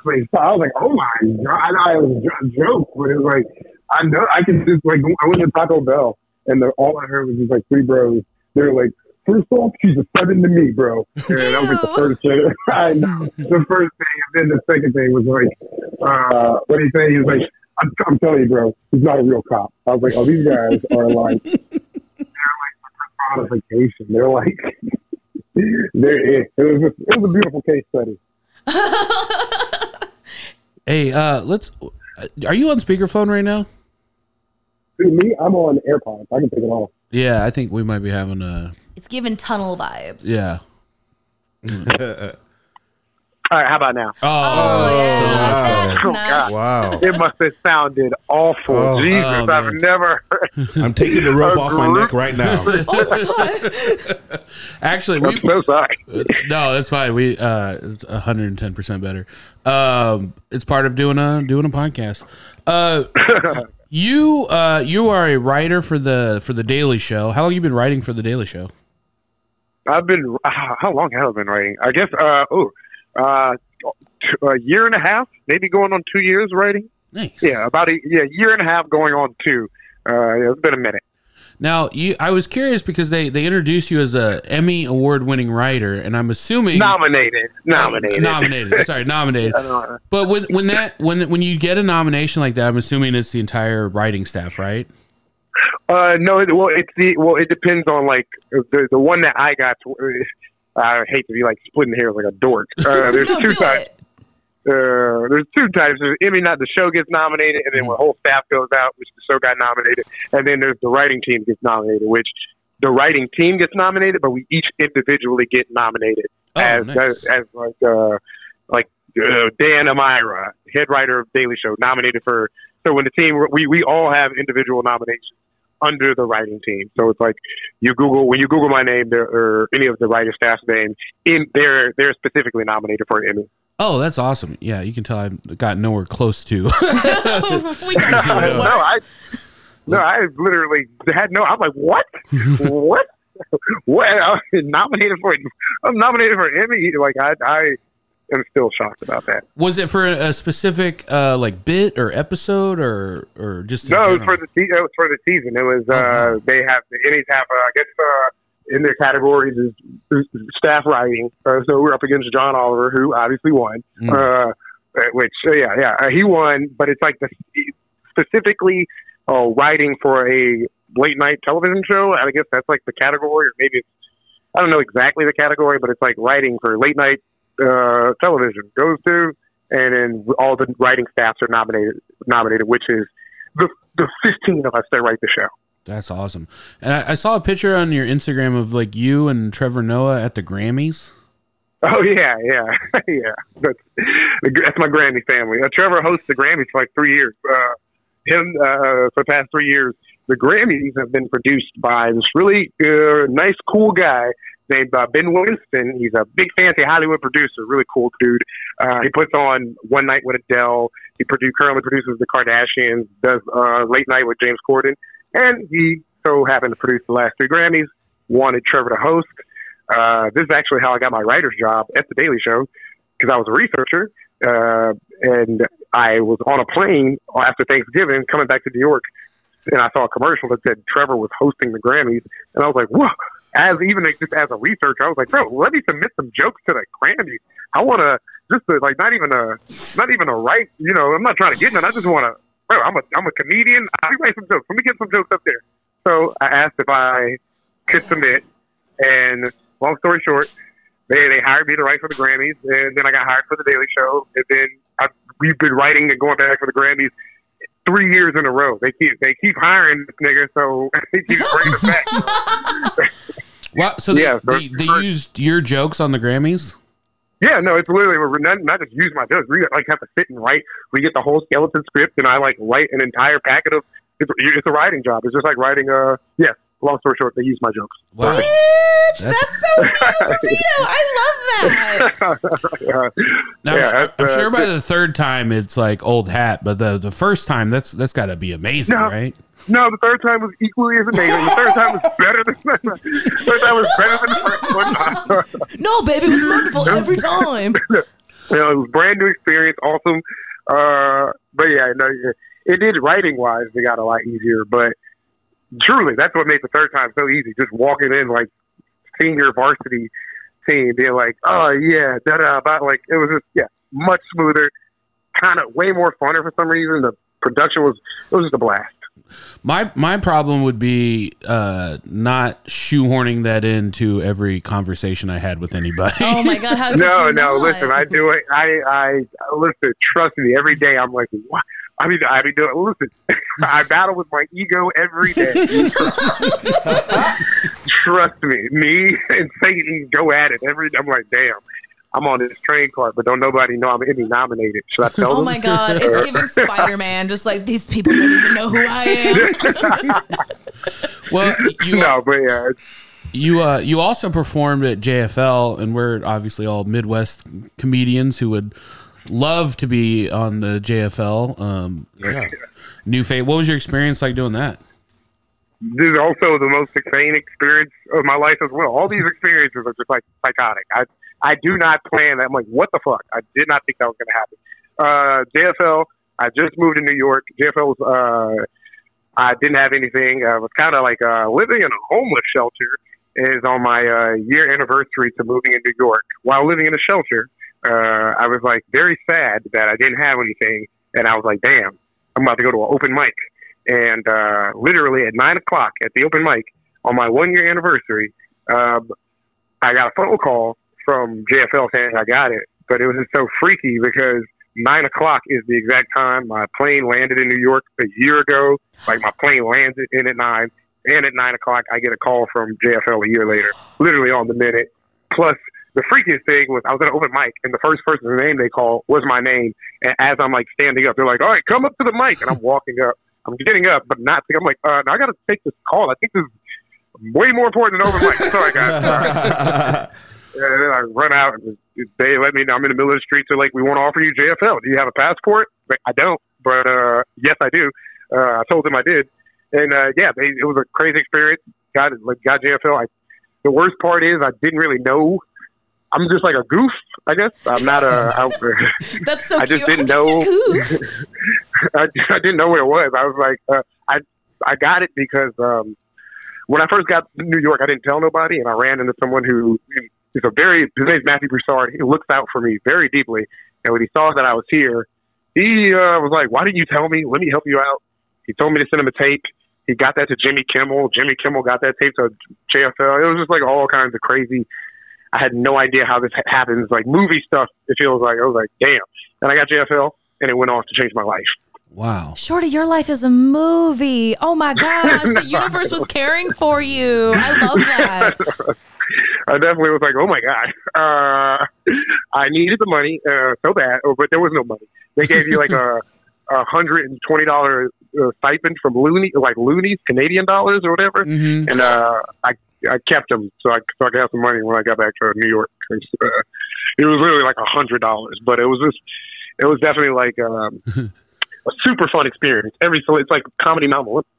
honestly, so I was like, oh my god! I it was a joke, but it was like I know I can just like I went to Taco Bell and all I heard was just like three bros. They're like, first off, she's a seven to me, bro. And that was the first thing. I know the first thing, and then the second thing was like, uh, what he say? He was like, I'm, I'm telling you, bro, he's not a real cop. I was like, oh, these guys are like, they're like personification. They're like, they're it. It was just, it was a beautiful case study. Hey, uh let's are you on speakerphone right now? Dude, me, I'm on AirPods. I can take it off. Yeah, I think we might be having a It's giving tunnel vibes. yeah. All right, how about now? Oh, Oh, yeah. wow. That's Oh, nice. God. Wow. It must have sounded awful. Oh. Jesus, Oh, I've man. never. I'm taking the rope off my neck right now. Actually, I'm we so sorry. no, that's fine. We uh it's 110% better. Um it's part of doing a doing a podcast. Uh you uh you are a writer for the for the Daily Show. How long you been writing for the Daily Show? I've been. Uh, how long have I been writing? I guess. Uh, oh, uh, t- a year and a half, maybe going on two years writing. Nice. Yeah, about a yeah year and a half going on two. Uh, it's been a minute. Now, you I was curious because they they introduced you as a Emmy award winning writer and I'm assuming Nominated, nominated, nominated. Sorry, nominated. But when when that when when you get a nomination like that, I'm assuming it's the entire writing staff, right? Uh, no, it, well, it's the well, it depends on like the the one that I got. To, uh, I hate to be like splitting hairs like a dork. Uh, there's two types. Uh, there's two types. There's Emmy, not the show gets nominated, and then when the whole staff goes out, which the show got nominated, and then there's the writing team gets nominated, which the writing team gets nominated, but we each individually get nominated Oh, as, nice. as as like uh like uh, Dan Amira, head writer of Daily Show, nominated for. So when the team we we all have individual nominations under the writing team. So it's like you Google when you Google my name there or any of the writer staff's name, in they're they're specifically nominated for an Emmy. Oh, that's awesome. Yeah, you can tell I've got nowhere close to. we don't know how it no. I no, I literally had no. I'm like, what? what? what? I'm nominated for? I'm nominated for an Emmy. Like I, I am still shocked about that. Was it for a specific uh like bit or episode or or just No, it was for the se- it was for the season. It was uh, Uh-huh. they have the Emmys have I guess uh, in their categories is, staff writing. Uh, so we're up against John Oliver, who obviously won. Mm. Uh, which uh, yeah, yeah, uh, he won. But it's like the specifically uh, writing for a late night television show. I guess that's like the category, or maybe it's I don't know exactly the category, but it's like writing for late night uh, television goes to, and then all the writing staffs are nominated. Nominated, which is the the fifteen of us that write the show. That's awesome. And I, I saw a picture on your Instagram of like you and Trevor Noah at the Grammys. Oh yeah, yeah, yeah. That's that's my Grammy family. Uh, Trevor hosts the Grammys for like three years. Uh, him uh, for the past three years, the Grammys have been produced by this really uh, nice, cool guy named uh, Ben Winston. He's a big, fancy Hollywood producer, really cool dude. Uh, he puts on One Night with Adele. He produ- currently produces The Kardashians. Does uh, Late Night with James Corden, and he so happened to produce the last three Grammys. Wanted Trevor to host. Uh, this is actually how I got my writer's job at the Daily Show because I was a researcher, uh, and I was on a plane after Thanksgiving coming back to New York, and I saw a commercial that said Trevor was hosting the Grammys, and I was like, whoa. As even like, just as a researcher, I was like, bro, let me submit some jokes to the Grammys. I want to just to, like not even a not even a right. You know, I'm not trying to get none. I just want to. Bro, I'm a I'm a comedian. I write some jokes. Let me get some jokes up there. So I asked if I could submit, and long story short, they they hired me to write for the Grammys, and then I got hired for the Daily Show, and then I, we've been writing and going back for the Grammys three years in a row. They keep they keep hiring this nigga, so they keep bringing us back. Wow. So they, Yeah, they, they used your jokes on the Grammys. Yeah, no, it's literally we're not, not just use my jokes. We like have to sit and write. We get the whole skeleton script, and I like write an entire packet of. It's, it's a writing job. It's just like writing. a yeah. Long story short, they use my jokes. Wow. Bitch, That's- that's, so mean. I love that. yeah, Now, I'm, sure, I'm uh, sure by the third time it's like old hat, but the the first time that's that's got to be amazing, No. right? No, the third time was equally as amazing. The third time was better than the third time was better than the first one. No, baby, it was wonderful every time. you know, it was brand new experience, awesome. Uh, but yeah, no, it did writing wise. It got a lot easier, but truly, that's what made the third time so easy. Just walking in like senior varsity team, being like, oh yeah, da da, about like it was just yeah, much smoother, kind of way more funner for some reason. The production was it was just a blast. My my problem would be uh, not shoehorning that into every conversation I had with anybody. Oh my god, how No, no. not? Listen, I do it. I, I listen. Trust me. Every day, I'm like, what? I mean, I be doing. Listen, I battle with my ego every day. Trust me. Me and Satan go at it every. I'm like, damn. I'm on this train car, but don't nobody know I'm Emmy nominated. Should I tell Oh them? my god, it's giving Spider Man. Just like these people don't even know who I am. well, you no, but yeah, you uh, you also performed at JFL, and we're obviously all Midwest comedians who would love to be on the JFL. Um, yeah. New Faces. What was your experience like doing that? this is also the most insane experience of my life as well. All these experiences are just like psychotic. I I do not plan. That. I'm like, what the fuck? I did not think that was going to happen. Uh, JFL. I just moved to New York. JFL was. Uh, I didn't have anything. I was kind of like uh, living in a homeless shelter. Is on my uh, year anniversary to moving in New York. While living in a shelter, uh, I was like very sad that I didn't have anything, and I was like, damn, I'm about to go to an open mic and uh, literally at nine o'clock at the open mic on my one year anniversary, um, I got a phone call from JFL saying I got it, but it was just so freaky because nine o'clock is the exact time my plane landed in New York a year ago. Like my plane landed in at nine, and at nine o'clock I get a call from JFL a year later, literally on the minute. Plus. The freakiest thing was I was at an open mic and the first person's name they called was my name. And as I'm like standing up, they're like, "All right, come up to the mic," and I'm walking up. I'm getting up, but not. I'm like, uh, I got to take this call. I think this is way more important than open mic. Sorry, guys. and then I run out, and they let me. know I'm in the middle of the street. They're like, "We want to offer you JFL. Do you have a passport?" But I don't. But uh, yes, I do. Uh, I told them I did, and uh, yeah, they, it was a crazy experience. Got like got JFL. I, the worst part is I didn't really know. I'm just like a goof, I guess. I'm not a. I, That's so I cute. just didn't I'm know. just a goof. I, I didn't know where it was. I was like, uh, I I got it because um, when I first got to New York, I didn't tell nobody, and I ran into someone who is a very his name's Matthew Broussard. He looks out for me very deeply, and when he saw that I was here, he uh, was like, "Why didn't you tell me? Let me help you out." He told me to send him a tape. He got that to Jimmy Kimmel. Jimmy Kimmel got that tape to JFL. It was just like all kinds of crazy. I had no idea how this ha- happens. Like movie stuff, it feels like. I was like, damn. And I got JFL, and it went off to change my life. Wow. Shorty, your life is a movie. Oh my gosh, the universe was caring for you. I love that. I definitely was like, oh my god, uh, I needed the money uh, so bad, oh, but there was no money. They gave you like a a hundred and twenty dollar uh, stipend from Loonie, like Loonies, Canadian dollars or whatever, Mhm. and uh, I I kept them so I so I could have some money when I got back to New York. 'Cause, Uh, it was really like a hundred dollars, but it was just it was definitely like um, a super fun experience. Every so it's like comedy Mount Olympus.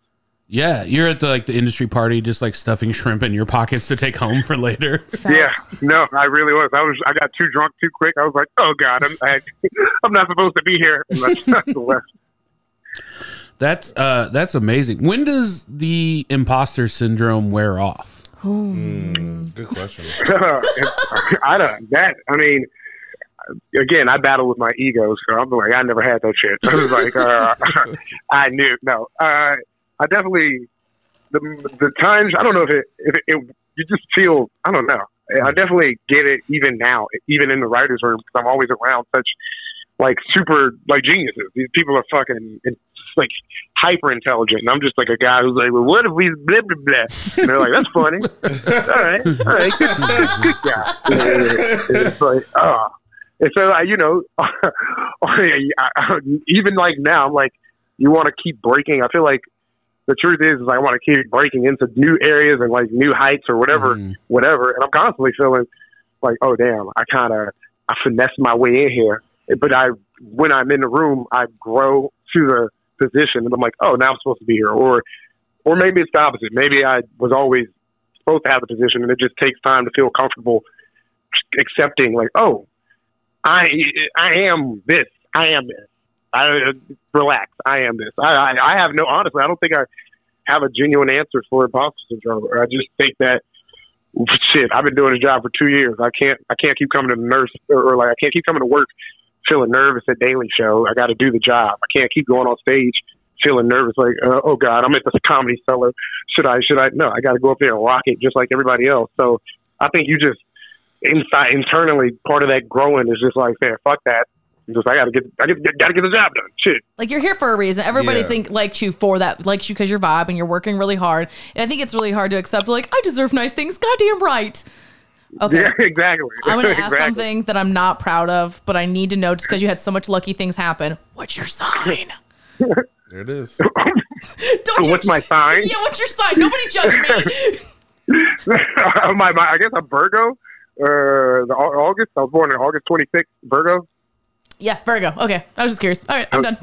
Yeah, you're at the like the industry party, just like stuffing shrimp in your pockets to take home for later. Yeah, no, I really was. I was. I got too drunk too quick. I was like, "Oh God, I'm, I, I'm not supposed to be here." That's, that's the left. That's uh that's amazing. When does the imposter syndrome wear off? Good question. I don't. That. I mean, again, I battle with my ego, so I'm like, I never had that shit. I was like, uh, I knew. No, uh, I definitely the the times. I don't know if it if it, it you just feel. I don't know. I definitely get it even now, even in the writers' room, because I'm always around such like super like geniuses. These people are fucking like hyper intelligent, and I'm just like a guy who's like, well, what if we blah blah blah? And they're like, that's funny. all right, all right, good, good, good guy. And it's like, oh. And so, I, you know, even like now, I'm like, you want to keep breaking. I feel like the truth is, is I want to keep breaking into new areas and like new heights or whatever, Mhm. whatever. And I'm constantly feeling like, oh damn, I kind of I finessed my way in here. But I, when I'm in the room, I grow to the position, and I'm like, oh, now I'm supposed to be here, or, or maybe it's the opposite. Maybe I was always supposed to have the position, and it just takes time to feel comfortable accepting, like, oh, I, I am this, I am this. I relax. I am this. I, I, I have no. Honestly, I don't think I have a genuine answer for imposter syndrome. I just think that shit. I've been doing this job for two years. I can't. I can't keep coming to the nurse or, or like I can't keep coming to work feeling nervous at Daily Show. I got to do the job. I can't keep going on stage feeling nervous. Like, uh, oh God, I'm at this comedy cellar. Should I? Should I? No, I got to go up there and rock it just like everybody else. So I think you just inside internally part of that growing is just like, man, fuck that. Just I gotta get, I gotta, gotta get the job done. Shit. Like you're here for a reason. Everybody Yeah. think likes you for that, likes you because you're vibe and you're working really hard. And I think it's really hard to accept. Like I deserve nice things. Goddamn right. Okay. Yeah, exactly. I'm gonna ask exactly. something that I'm not proud of, but I need to know just because you had so much lucky things happen. What's your sign? There it is. Don't you What's my sign? Yeah, what's your sign? Nobody judge me. my, my, I guess I'm Virgo. Uh, the August. I was born in August 26th. Virgo. yeah, Virgo. Okay, I was just curious. All right, I'm done.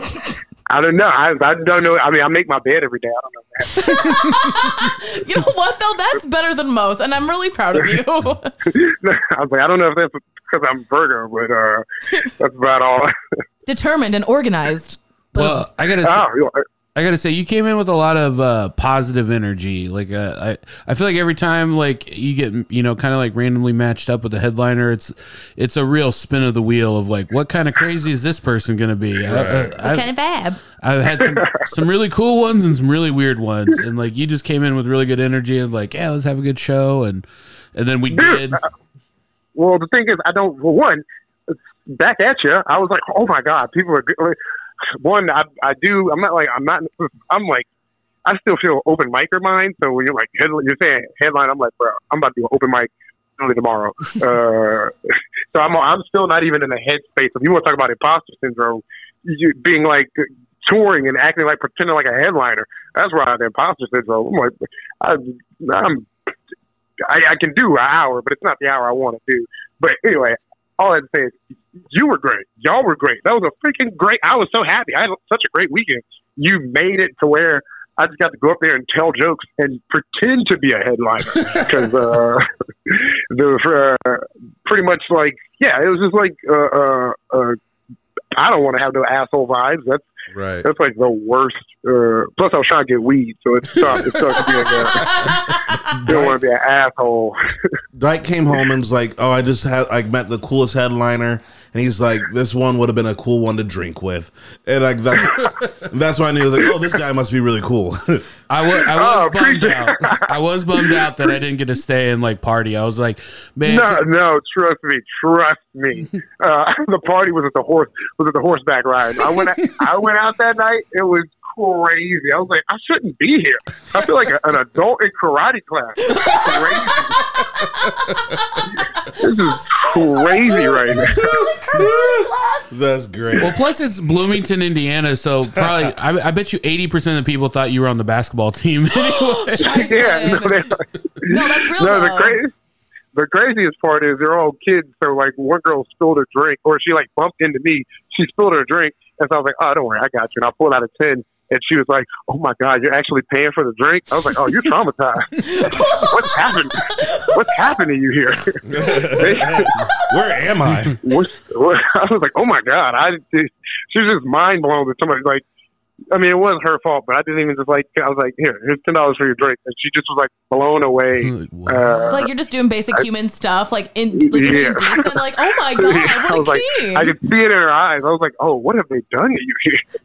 I don't know. I, I don't know. I mean, I make my bed every day. I don't know that. you know what though? That's better than most, and I'm really proud of you. I was like, I don't know if that's because I'm Virgo, but uh, that's about all. Determined and organized. Well, I gotta say, oh, you know, I gotta say, you came in with a lot of uh, positive energy. Like, uh, I, I feel like every time, like you get, you know, kind of like randomly matched up with the headliner, it's, it's a real spin of the wheel of like, what kind of crazy is this person gonna be? I, I, I've, kind of bad. I've had some, some really cool ones and some really weird ones, and like you just came in with really good energy and like, yeah, let's have a good show, and and then we did. well, the thing is, I don't. For one, back at you. I was like, oh my god, people are good. Like, One, I, I do. I'm not like I'm not. I'm like. I still feel open micer mind. So when you're like head, you're saying headline, I'm like, bro, I'm about to do an open mic early tomorrow. uh, so I'm I'm still not even in the headspace. If you want to talk about imposter syndrome, you being like touring and acting like pretending like a headliner, that's where I have imposter syndrome. I'm like, I, I'm I, I can do an hour, but it's not the hour I want to do. But anyway, all I had to say is you were great. Y'all were great. That was a freaking great. I was so happy. I had such a great weekend. You made it to where I just got to go up there and tell jokes and pretend to be a headliner because uh, the uh, pretty much like yeah, it was just like uh, uh, uh, I don't want to have no asshole vibes. That's Right. that's like the worst. Uh, plus, I was trying to get weed, so it's tough. It's tough to be a, don't want to be an asshole. Dyke came home and was like, "Oh, I just had I met the coolest headliner," and he's like, "This one would have been a cool one to drink with," and like that's that's why I knew I was like, "Oh, this guy must be really cool." I was, I was Oh, bummed appreciate- out. I was bummed out that I didn't get to stay and like party. I was like, man, No, no, trust me, trust me. Uh, the party was at the horse was at the horseback ride. I went I went out that night. It was crazy. I was like, I shouldn't be here. I feel like a, an adult in karate class. Crazy. this is crazy right now. that's great. Well, plus it's Bloomington, Indiana, so probably I, I bet you eighty percent of the people thought you were on the basketball team. anyway. yeah, no, they, No, that's real no, the though. crazy. The craziest part is they're all kids. So like one girl spilled her drink, or she like bumped into me. She spilled her drink, and so I was like, "Oh, don't worry, I got you." And I pulled out a ten And she was like, "Oh my God, you're actually paying for the drink." I was like, "Oh, you're traumatized. What's happening? What's happening to you here?" Where am I? What's, what? I was like, "Oh my God!" I she was just mind blown that somebody like. I mean, it wasn't her fault, but I didn't even just like. I was like, "Here, here's ten dollars for your drink," and she just was like blown away. Uh, like you're just doing basic human stuff, like in like you're Yeah. decent. Like, oh my god, I what was a like, king! I could see it in her eyes. I was like, "Oh, what have they done to you here?"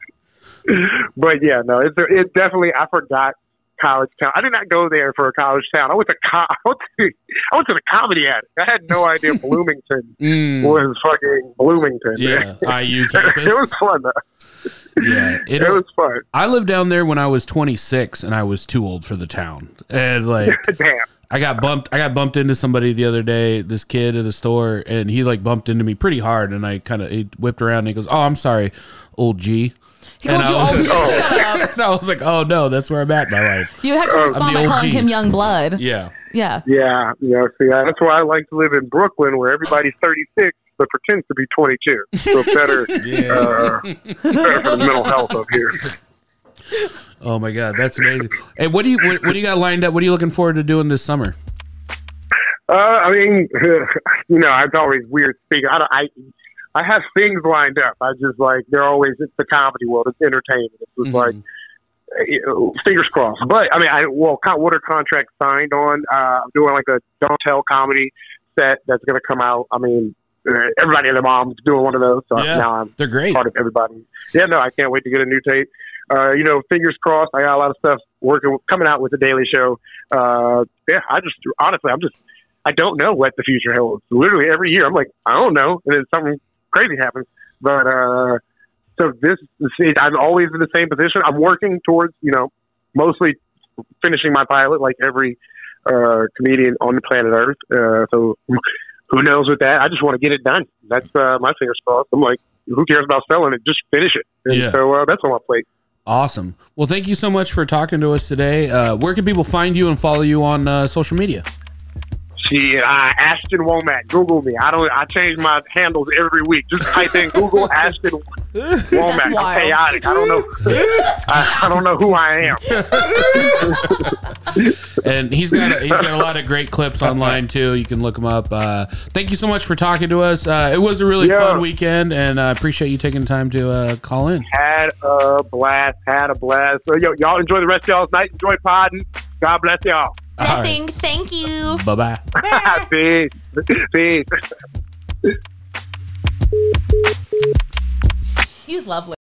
but yeah, no, it's it definitely. I forgot college town. I did not go there for a college town. I went to co- I went to, I went to the comedy attic. I had no idea Bloomington Mm, was fucking Bloomington. yeah, IU campus. it was fun. Though. Yeah, it, It was fun. I lived down there when I was 26 and I was too old for the town. And like Damn. I got bumped I got bumped into somebody the other day, this kid at the store, and he like bumped into me pretty hard and I kind of he whipped around and he goes, "Oh, I'm sorry, old G." he called and you I old was- Jay. Shut up. And I was like, "Oh no, that's where I'm at in my life." You have to respond the by old calling G. him young blood. Yeah. Yeah. Yeah, you know, see, that's why I like to live in Brooklyn, where everybody's 36 but pretends to be 22. So better, uh, better for the mental health up here. Oh my god, that's amazing. Hey, what do you what, what do you got lined up? What are you looking forward to doing this summer? Uh, I mean, you know, it's always weird speaking. I, don't, I I have things lined up. I just like they're always it's the comedy world. It's entertainment. It's just like you know, fingers crossed. But I mean, I well, what are contracts signed on? Uh, I'm doing like a don't tell comedy set that's going to come out. I mean, uh, everybody and their mom's doing one of those. So Yeah. now I'm They're great. part of everybody. Yeah, no, I can't wait to get a new tape. Uh, you know, fingers crossed. I got a lot of stuff working, coming out with the Daily Show. Uh, yeah, I just honestly, I'm just, I don't know what the future holds. Literally every year, I'm like, I don't know, and then something crazy happens. But uh, so this, I'm always in the same position. I'm working towards, you know, mostly finishing my pilot, like every uh, comedian on the planet Earth. Uh, so who knows with that? I just want to get it done. That's uh, my fingers crossed. I'm like, who cares about selling it? Just finish it. And Yeah. so uh, that's on my plate. Awesome. Well, thank you so much for talking to us today. Uh, where can people find you and follow you on uh, social media? See, uh, Ashton Womack. Google me. I don't. I change my handles every week. Just type in Google Ashton Womack. I'm chaotic. I don't know. I, I don't know who I am. And he's got a, he's got a lot of great clips online too. You can look him up. Uh, thank you so much for talking to us. Uh, it was a really Yeah. fun weekend, and I appreciate you taking the time to uh, call in. Had a blast. Had a blast. So yo, y'all enjoy the rest of y'all's night. Enjoy podding. God bless y'all. Nothing. Thank you. Bye bye. Peace. Peace. He's lovely.